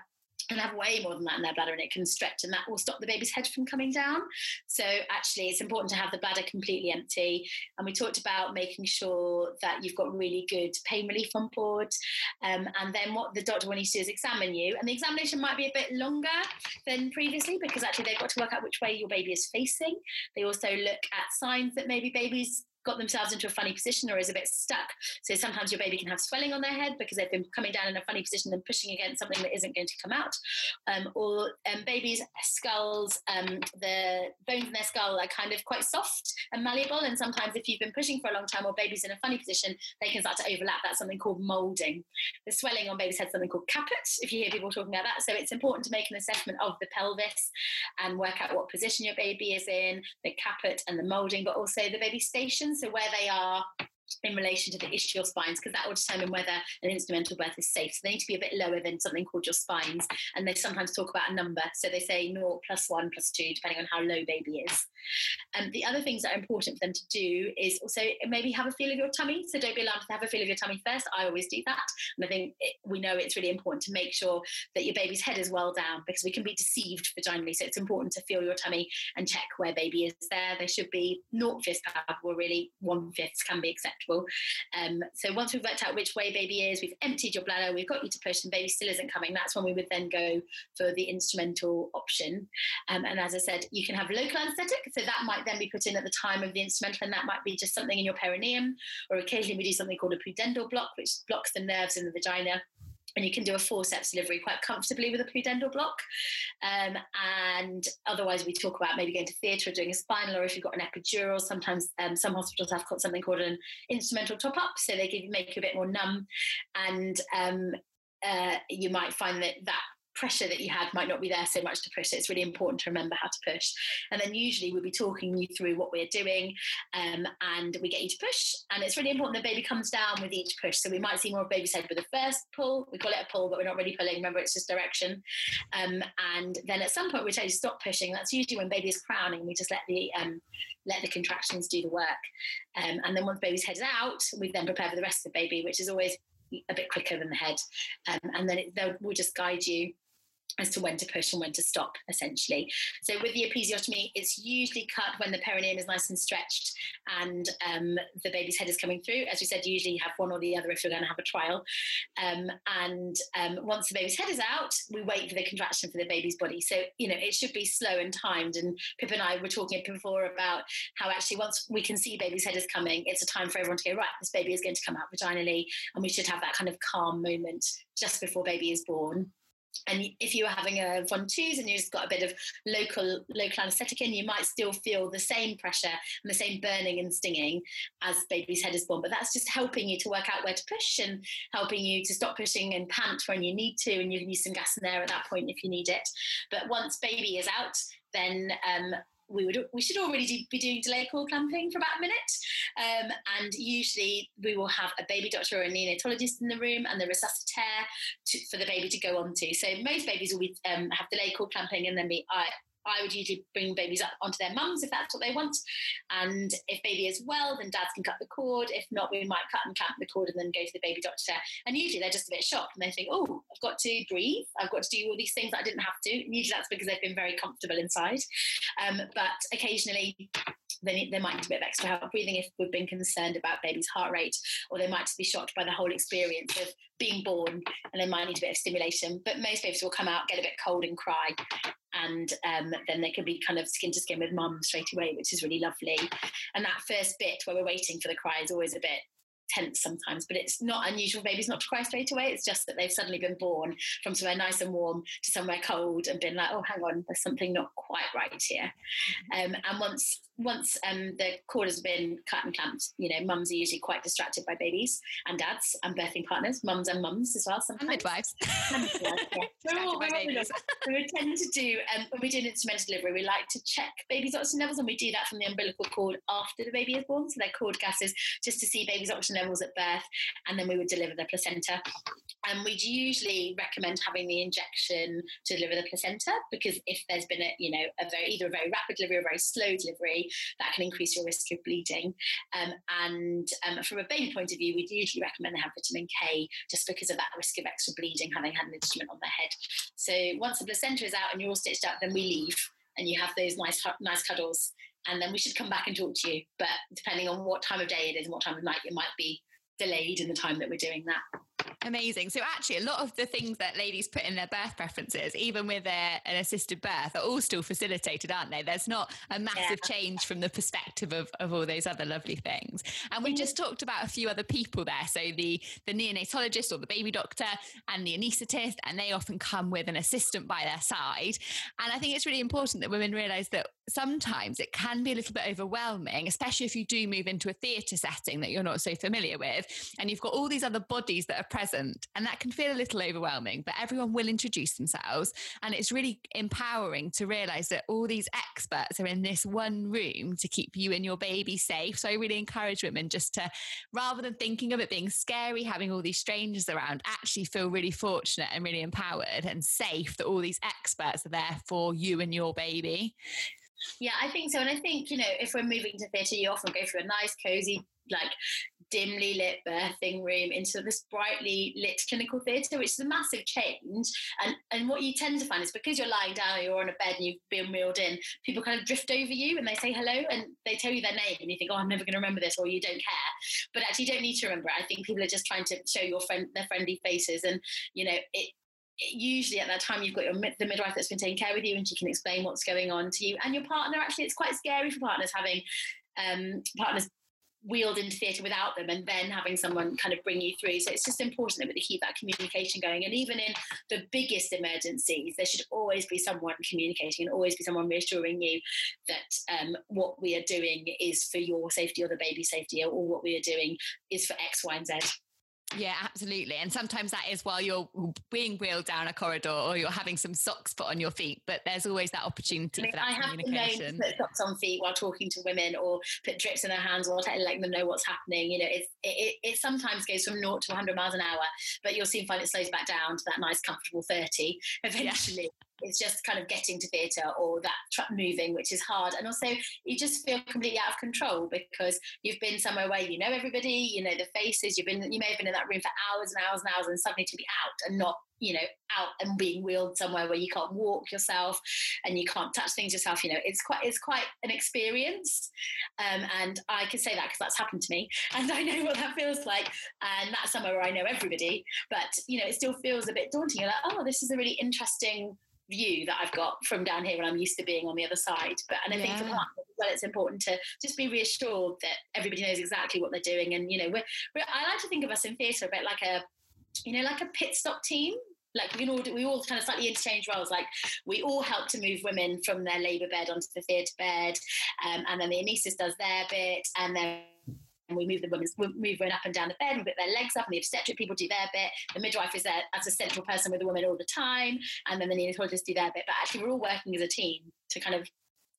and have way more than that in their bladder and it can stretch and that will stop the baby's head from coming down. So actually it's important to have the bladder completely empty. And we talked about making sure that you've got really good pain relief on board. Um, and then what the doctor will need to do is examine you. And the examination might be a bit longer than previously because actually they've got to work out which way your baby is facing. They also look at signs that maybe babies got themselves into a funny position or is a bit stuck. So sometimes your baby can have swelling on their head because they've been coming down in a funny position and pushing against something that isn't going to come out. Um, or um, babies' skulls, um, the bones in their skull are kind of quite soft and malleable. And sometimes if you've been pushing for a long time or babies in a funny position, they can start to overlap. That's something called moulding. The swelling on baby's head something called caput, if you hear people talking about that. So it's important to make an assessment of the pelvis and work out what position your baby is in, the caput and the moulding, but also the baby station so where they are in relation to the ischial spines because that will determine whether an instrumental birth is safe. So they need to be a bit lower than something called your spines. And they sometimes talk about a number. So they say 0 plus 1 plus 2, depending on how low baby is. And um, the other things that are important for them to do is also maybe have a feel of your tummy. So don't be alarmed to have a feel of your tummy first. I always do that. And I think it, we know it's really important to make sure that your baby's head is well down because we can be deceived vaginally. So it's important to feel your tummy and check where baby is there. They should be 0 fifth palpable, really 1 fifth can be acceptable um, so once we've worked out which way baby is, we've emptied your bladder, we've got you to push, and baby still isn't coming. That's when we would then go for the instrumental option. Um, and as I said, you can have local anaesthetic, so that might then be put in at the time of the instrumental, and that might be just something in your perineum, or occasionally we do something called a pudendal block, which blocks the nerves in the vagina and you can do a forceps delivery quite comfortably with a pudendal block. Um, and otherwise, we talk about maybe going to theatre doing a spinal, or if you've got an epidural, sometimes um, some hospitals have got something called an instrumental top up, so they give make you a bit more numb, and um, uh, you might find that that pressure that you had might not be there so much to push. It's really important to remember how to push. And then usually we'll be talking you through what we're doing um, and we get you to push. And it's really important that baby comes down with each push. So we might see more of baby's head with the first pull. We call it a pull, but we're not really pulling. Remember, it's just direction. Um, and then at some point we tell you to stop pushing. That's usually when baby is crowning. We just let the um, let the contractions do the work. Um, and then once baby's head is out, we then prepare for the rest of the baby, which is always a bit quicker than the head. Um, and then it, we'll just guide you as to when to push and when to stop, essentially. So with the episiotomy, it's usually cut when the perineum is nice and stretched and um, the baby's head is coming through. As we said, usually you have one or the other if you're going to have a trial. Um, and um, once the baby's head is out, we wait for the contraction for the baby's body. So, you know, it should be slow and timed. And Pip and I were talking before about how actually once we can see baby's head is coming, it's a time for everyone to go, right, this baby is going to come out vaginally. And we should have that kind of calm moment just before baby is born and if you were having a ventouse and you just got a bit of local local anaesthetic in, you might still feel the same pressure and the same burning and stinging as baby's head is born. But that's just helping you to work out where to push and helping you to stop pushing and pant when you need to, and you can use some gas in there at that point if you need it. But once baby is out, then um, we would we should already be doing delay cord clamping for about a minute. Um, and usually we will have a baby doctor or a neonatologist in the room and the resuscitator to, for the baby to go on to. So most babies will be, um, have delay cord clamping and then be I would usually bring babies up onto their mums if that's what they want. And if baby is well, then dads can cut the cord. If not, we might cut and clamp the cord and then go to the baby doctor. And usually they're just a bit shocked and they think, oh, I've got to breathe. I've got to do all these things that I didn't have to. And usually that's because they've been very comfortable inside. Um, but occasionally, they, they might need a bit of extra help breathing if we've been concerned about baby's heart rate, or they might just be shocked by the whole experience of being born and they might need a bit of stimulation. But most babies will come out, get a bit cold, and cry and um, then they can be kind of skin to skin with mum straight away, which is really lovely. And that first bit where we're waiting for the cry is always a bit tense sometimes, but it's not unusual babies not to cry straight away. It's just that they've suddenly been born from somewhere nice and warm to somewhere cold and been like, oh, hang on, there's something not quite right here. Mm-hmm. Um, and once once um, the cord has been cut and clamped, you know, mums are usually quite distracted by babies and dads and birthing partners, mums and mums as well. Sometimes. And midwives. And midwives yeah. we, we tend to do, um, when we do an instrumental delivery, we like to check baby's oxygen levels and we do that from the umbilical cord after the baby is born. So their cord gases just to see baby's oxygen levels at birth, and then we would deliver the placenta. And we'd usually recommend having the injection to deliver the placenta because if there's been a, you know, a very either a very rapid delivery or a very slow delivery, that can increase your risk of bleeding. Um, and um, from a baby point of view, we'd usually recommend they have vitamin K just because of that risk of extra bleeding having had an instrument on their head. So once the placenta is out and you're all stitched up, then we leave and you have those nice nice cuddles and then we should come back and talk to you. But depending on what time of day it is and what time of night, it might be delayed in the time that we're doing that. Amazing. So actually, a lot of the things that ladies put in their birth preferences, even with an assisted birth, are all still facilitated, aren't they? There's not a massive yeah. change from the perspective of, of all those other lovely things. And we just mm-hmm. talked about a few other people there. So the the neonatologist or the baby doctor and the anaesthetist, and they often come with an assistant by their side. And I think it's really important that women realise that sometimes it can be a little bit overwhelming, especially if you do move into a theatre setting that you're not so familiar with, and you've got all these other bodies that are present, and that can feel a little overwhelming. But everyone will introduce themselves, and it's really empowering to realise that all these experts are in this one room to keep you and your baby safe. So I really encourage women just to, rather than thinking of it being scary, having all these strangers around, actually feel really fortunate and really empowered and safe that all these experts are there for you and your baby. Yeah, I think so. And I think, you know, if we're moving to theatre, you often go through a nice, cozy, like dimly lit birthing room into this brightly lit clinical theatre, which is a massive change. And and what you tend to find is because you're lying down or you're on a bed and you've been wheeled in, people kind of drift over you and they say hello and they tell you their name and you think, oh, I'm never going to remember this, or you don't care. But actually, you don't need to remember it. I think people are just trying to show your friend their friendly faces, and you know it usually at that time you've got your the midwife that's been taking care with you and she can explain what's going on to you and your partner actually it's quite scary for partners having um, partners wheeled into theatre without them and then having someone kind of bring you through. So it's just important that we keep that communication going. And even in the biggest emergencies there should always be someone communicating and always be someone reassuring you that um, what we are doing is for your safety or the baby's safety or what we are doing is for x y and z yeah, absolutely. And sometimes that is while you're being wheeled down a corridor or you're having some socks put on your feet. But there's always that opportunity I mean, for that I communication. put socks on feet while talking to women or put drips in their hands or letting them know what's happening. You know, it, it, it sometimes goes from 0 to 100 miles an hour, but you'll soon find it slows back down to that nice, comfortable 30 eventually. Yeah it's just kind of getting to theatre or that truck moving, which is hard. And also, you just feel completely out of control because you've been somewhere where you know everybody, you know the faces. You've been, you may have been in that room for hours and hours and hours, and suddenly to be out and not, you know, out and being wheeled somewhere where you can't walk yourself and you can't touch things yourself. You know, it's quite, it's quite an experience. Um, and I can say that because that's happened to me, and I know what that feels like. And that's somewhere where I know everybody, but you know, it still feels a bit daunting. You're like, oh, this is a really interesting view that I've got from down here when I'm used to being on the other side. But and I yeah. think for partners as well, it's important to just be reassured that everybody knows exactly what they're doing. And you know, we're, we're I like to think of us in theatre a bit like a, you know, like a pit stop team. Like we all we all kind of slightly interchange roles. Like we all help to move women from their labour bed onto the theatre bed, um, and then the anaesthetist does their bit, and then and we move the women move women up and down the bed, we put their legs up, and the obstetric people do their bit. The midwife is there as a central person with the woman all the time, and then the neonatologists do their bit. But actually, we're all working as a team to kind of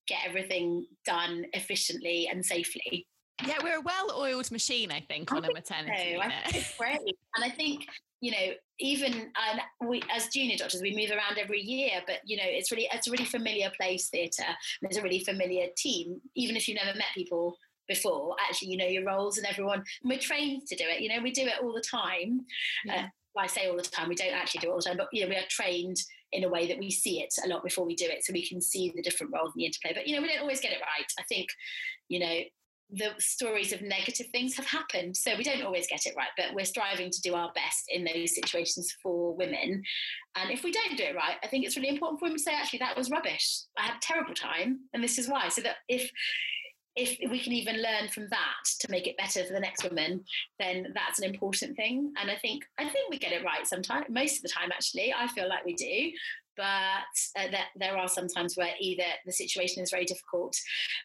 get everything done efficiently and safely. Yeah, we're a well-oiled machine, I think, on I a maternity. So. I think it's great, and I think you know, even and we as junior doctors, we move around every year, but you know, it's really it's a really familiar place theatre. There's a really familiar team, even if you've never met people before actually you know your roles and everyone and we're trained to do it you know we do it all the time yeah. uh, well, I say all the time we don't actually do it all the time but you know we are trained in a way that we see it a lot before we do it so we can see the different roles and the interplay but you know we don't always get it right I think you know the stories of negative things have happened. So we don't always get it right, but we're striving to do our best in those situations for women. And if we don't do it right, I think it's really important for women to say, actually, that was rubbish. I had a terrible time, and this is why. So that if if we can even learn from that to make it better for the next woman, then that's an important thing. And I think I think we get it right sometimes, most of the time actually. I feel like we do, but uh, that there are some times where either the situation is very difficult,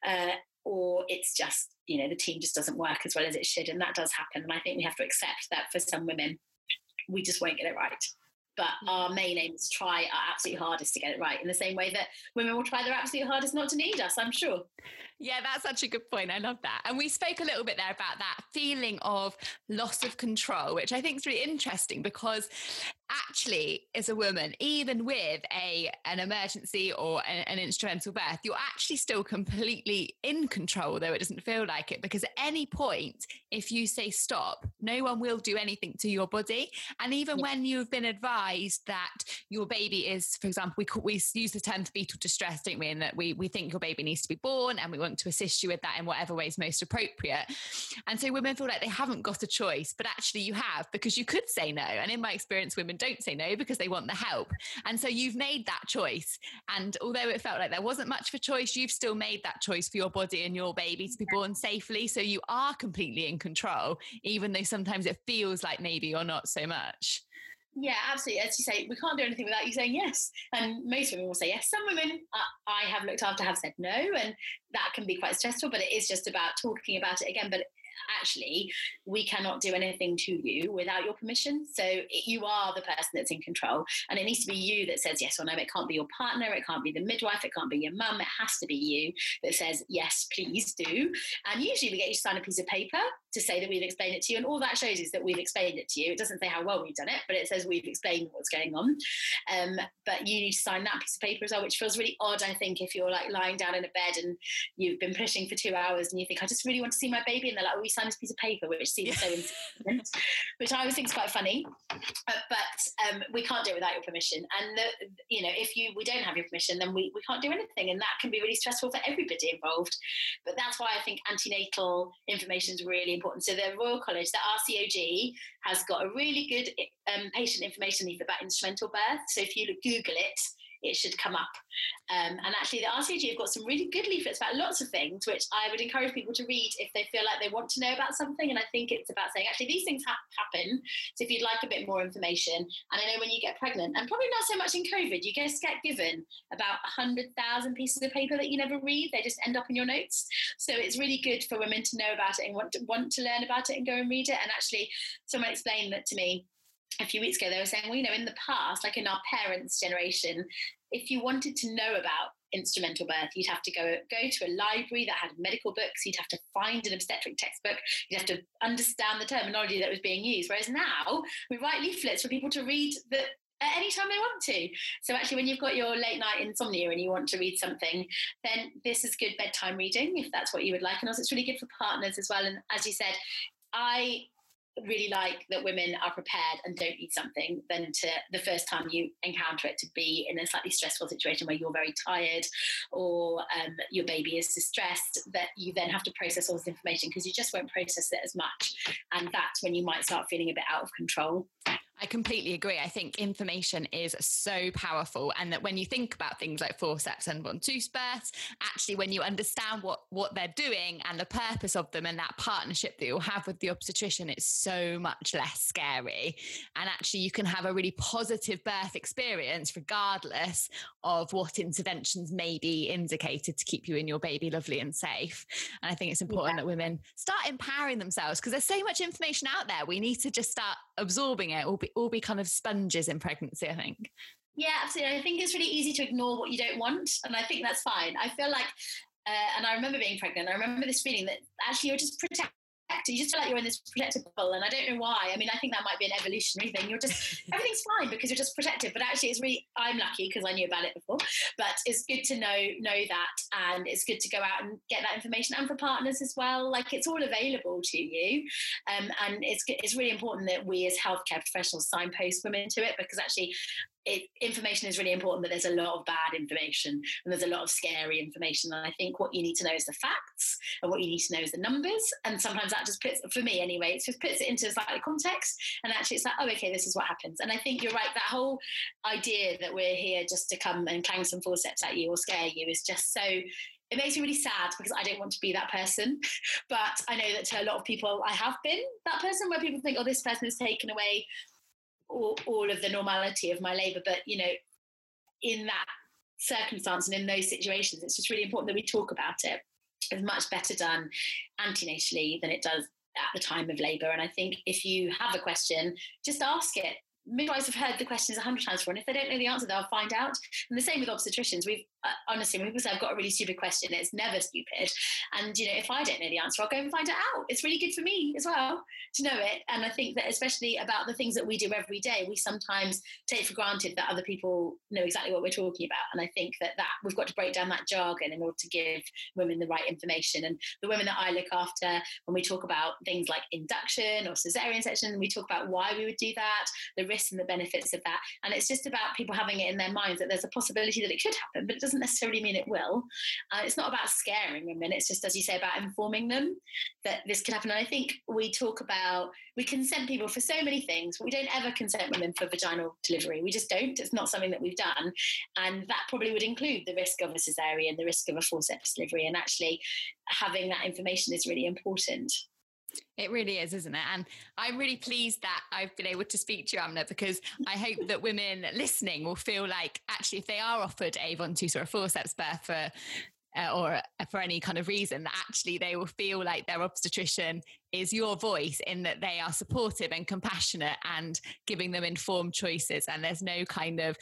uh, or it's just you know the team just doesn't work as well as it should, and that does happen. And I think we have to accept that for some women, we just won't get it right. but our main aim is to try our absolute hardest to get it right in the same way that women will try their absolute hardest not to need us, I'm sure. Yeah, that's such a good point. I love that. And we spoke a little bit there about that feeling of loss of control, which I think is really interesting because actually as a woman even with a an emergency or an, an, instrumental birth you're actually still completely in control though it doesn't feel like it because at any point if you say stop no one will do anything to your body and even yeah. when you've been advised that your baby is for example we we use the term fetal distress don't we and that we we think your baby needs to be born and we want to assist you with that in whatever way is most appropriate and so women feel like they haven't got a choice but actually you have because you could say no and in my experience women don't say no because they want the help. And so you've made that choice. And although it felt like there wasn't much of a choice, you've still made that choice for your body and your baby to be born safely. So you are completely in control, even though sometimes it feels like maybe you're not so much. Yeah, absolutely. As you say, we can't do anything without you saying yes. And most women will say yes. Some women uh, I have looked after have said no, and that can be quite stressful. But it is just about talking about it again. But actually, we cannot do anything to you without your permission. So you are the person that's in control. And it needs to be you that says yes or no. It can't be your partner. It can't be the midwife. It can't be your mum. It has to be you that says, yes, please do. And usually we get you to sign a piece of paper to say that we've explained it to you. And all that shows is that we've explained it to you. It doesn't say how well we've done it, but it says we've explained what's going on. Um, but you need to sign that piece of paper as well, which feels really odd, I think, if you're like lying down in a bed and you've been pushing for two hours and you think, I just really want to see my baby. And they're like, oh, we signed this piece of paper, which seems so insignificant, which I always think is quite funny. Uh, but um, we can't do it without your permission. And, the, you know, if you we don't have your permission, then we, we can't do anything. And that can be really stressful for everybody involved. But that's why I think antenatal information is really important. So the Royal College, the RCOG, has got a really good um, patient information leaflet about instrumental birth. So if you Google it, it should come up. Um, and actually, the RCG have got some really good leaflets about lots of things, which I would encourage people to read if they feel like they want to know about something. And I think it's about saying, actually, these things ha- happen. So if you'd like a bit more information, and I know when you get pregnant, and probably not so much in COVID, you get given about 100,000 pieces of paper that you never read. They just end up in your notes. So it's really good for women to know about it and want to, want to learn about it and go and read it. And actually, someone explained that to me a few weeks ago, they were saying, well, you know, in the past, like in our parents' generation, if you wanted to know about instrumental birth, you'd have to go go to a library that had medical books. You'd have to find an obstetric textbook. You'd have to understand the terminology that was being used. Whereas now we write leaflets for people to read that at any time they want to. So actually, when you've got your late night insomnia and you want to read something, then this is good bedtime reading if that's what you would like. And also, it's really good for partners as well. And as you said, I really like that women are prepared and don't need something than to the first time you encounter it to be in a slightly stressful situation where you're very tired or um, your baby is distressed that you then have to process all this information because you just won't process it as much. And that's when you might start feeling a bit out of control I completely agree. I think information is so powerful, and that when you think about things like forceps and von births, actually, when you understand what what they're doing and the purpose of them, and that partnership that you'll have with the obstetrician, it's so much less scary. And actually, you can have a really positive birth experience, regardless of what interventions may be indicated to keep you and your baby lovely and safe. And I think it's important yeah. that women start empowering themselves because there's so much information out there. We need to just start absorbing it, all be, all be kind of sponges in pregnancy, I think. Yeah, absolutely. I think it's really easy to ignore what you don't want. And I think that's fine. I feel like, uh, and I remember being pregnant, I remember this feeling that actually you're just protecting you just feel like you're in this protected bubble, and I don't know why. I mean, I think that might be an evolutionary thing. You're just everything's fine because you're just protected. But actually, it's really I'm lucky because I knew about it before. But it's good to know know that, and it's good to go out and get that information, and for partners as well. Like it's all available to you, um, and it's it's really important that we as healthcare professionals signpost women to it because actually it, information is really important, but there's a lot of bad information and there's a lot of scary information. And I think what you need to know is the facts and what you need to know is the numbers. And sometimes that just puts, for me anyway, it just puts it into slightly context. And actually, it's like, oh, okay, this is what happens. And I think you're right. That whole idea that we're here just to come and clang some forceps at you or scare you is just so it makes me really sad because I don't want to be that person. But I know that to a lot of people, I have been that person where people think, oh, this person has taken away all, all of the normality of my labour. But, you know, in that circumstance and in those situations, it's just really important that we talk about it. It's much better done antenatally than it does at the time of labour. And I think if you have a question, just ask it. midwives have heard the questions a hundred times before, and if they don't know the answer, they'll find out. And the same with obstetricians. We've Uh, honestly, when people say I've got a really stupid question, it's never stupid. And you know, if I don't know the answer, I'll go and find it out. It's really good for me as well to know it. And I think that especially about the things that we do every day, we sometimes take for granted that other people know exactly what we're talking about. And I think that that we've got to break down that jargon in order to give women the right information. And the women that I look after, when we talk about things like induction or cesarean section, we talk about why we would do that, the risks and the benefits of that. And it's just about people having it in their minds that there's a possibility that it could happen, but it doesn't necessarily mean it will. Uh, it's not about scaring women. It's just, as you say, about informing them that this could happen. And I think we talk about, we consent people for so many things. But we don't ever consent women for vaginal delivery. We just don't. It's not something that we've done. And that probably would include the risk of a cesarean, the risk of a forceps delivery. And actually having that information is really important. It really is, isn't it? And I'm really pleased that I've been able to speak to you, Amna, because I hope that women listening will feel like actually, if they are offered Avon ventouse or a forceps birth for uh, or for any kind of reason that actually they will feel like their obstetrician is your voice in that they are supportive and compassionate and giving them informed choices and there's no kind of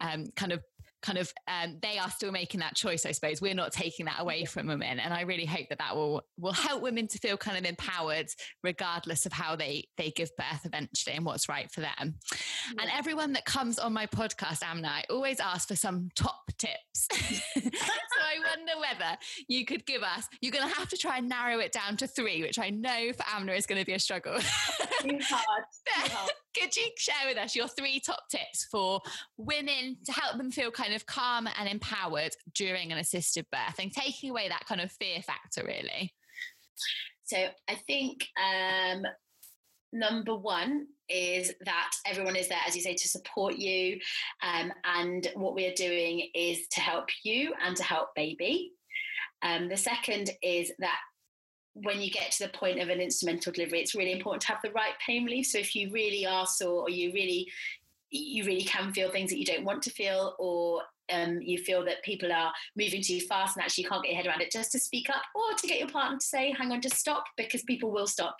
um, kind of kind of um, they are still making that choice i suppose we're not taking that away from women and i really hope that that will will help women to feel kind of empowered regardless of how they they give birth eventually and what's right for them yeah. and everyone that comes on my podcast amna i always ask for some top tips so i wonder whether you could give us you're going to have to try and narrow it down to three which i know for amna is going to be a struggle Too hard. Too hard. Could you share with us your three top tips for women to help them feel kind of calm and empowered during an assisted birth and taking away that kind of fear factor, really? So I think um, number one is that everyone is there, as you say, to support you. Um, and what we are doing is to help you and to help baby. Um, the second is that when you get to the point of an instrumental delivery, it's really important to have the right pain relief. So if you really are sore or you really you really can feel things that you don't want to feel or um, you feel that people are moving too fast and actually you can't get your head around it, just to speak up or to get your partner to say, hang on, just stop, because people will stop.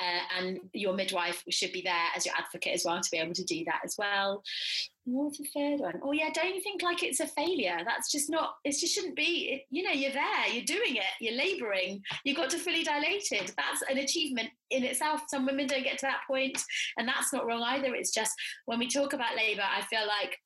Uh, and your midwife should be there as your advocate as well to be able to do that as well. What's the third one? Oh yeah, don't you think like it's a failure? That's just not. It just shouldn't be. It, you know, you're there, you're doing it, you're labouring. You've got to fully dilated. That's an achievement in itself. Some women don't get to that point, and that's not wrong either. It's just when we talk about labour, I feel like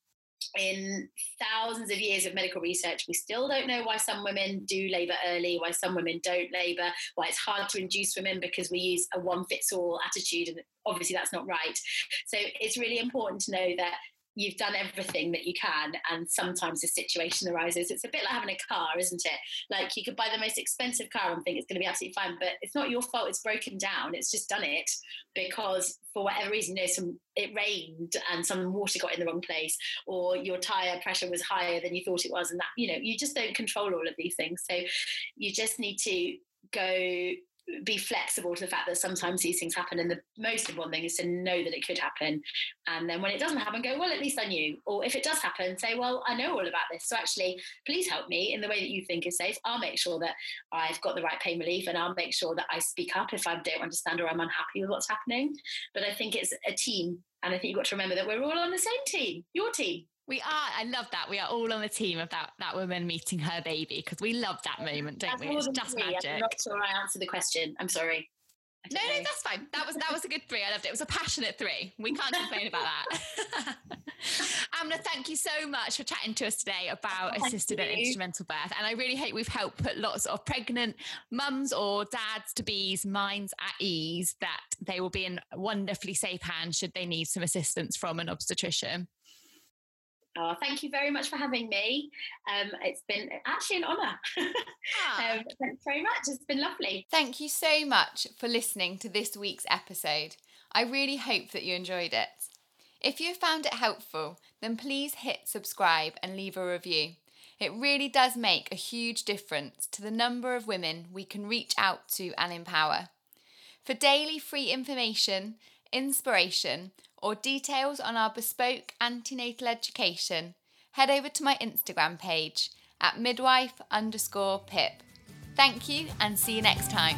in thousands of years of medical research, we still don't know why some women do labour early, why some women don't labour, why it's hard to induce women because we use a one fits all attitude, and obviously that's not right. So it's really important to know that you've done everything that you can and sometimes a situation arises. It's a bit like having a car isn't it? Like you could buy the most expensive car and think it's going to be absolutely fine but it's not your fault it's broken down it's just done it because for whatever reason some it rained and some water got in the wrong place or your tire pressure was higher than you thought it was and that you know you just don't control all of these things. So you just need to go be flexible to the fact that sometimes these things happen. And the most important thing is to know that it could happen. And then when it doesn't happen, go, well, at least I knew. Or if it does happen, say, well, I know all about this. So actually, please help me in the way that you think is safe. I'll make sure that I've got the right pain relief and I'll make sure that I speak up if I don't understand or I'm unhappy with what's happening. But I think it's a team. And I think you've got to remember that we're all on the same team, your team. We are. I love that. We are all on the team of that that woman meeting her baby because we love that moment, don't that's we? It's just magic. I'm not sure I answered the question. I'm sorry. No, no, that's fine. That was that was a good three. I loved it. It was a passionate three. We can't complain about that. Amna, thank you so much for chatting to us today about thank assisted you. and instrumental birth. And I really hope we've helped put lots of pregnant mums or dads to be's minds at ease that they will be in wonderfully safe hands should they need some assistance from an obstetrician. Oh, thank you very much for having me. Um, it's been actually an honour. Ah. um, thanks very much. It's been lovely. Thank you so much for listening to this week's episode. I really hope that you enjoyed it. If you found it helpful, then please hit subscribe and leave a review. It really does make a huge difference to the number of women we can reach out to and empower. For daily free information, inspiration, or details on our bespoke antenatal education, head over to my Instagram page at midwife underscore pip. Thank you and see you next time.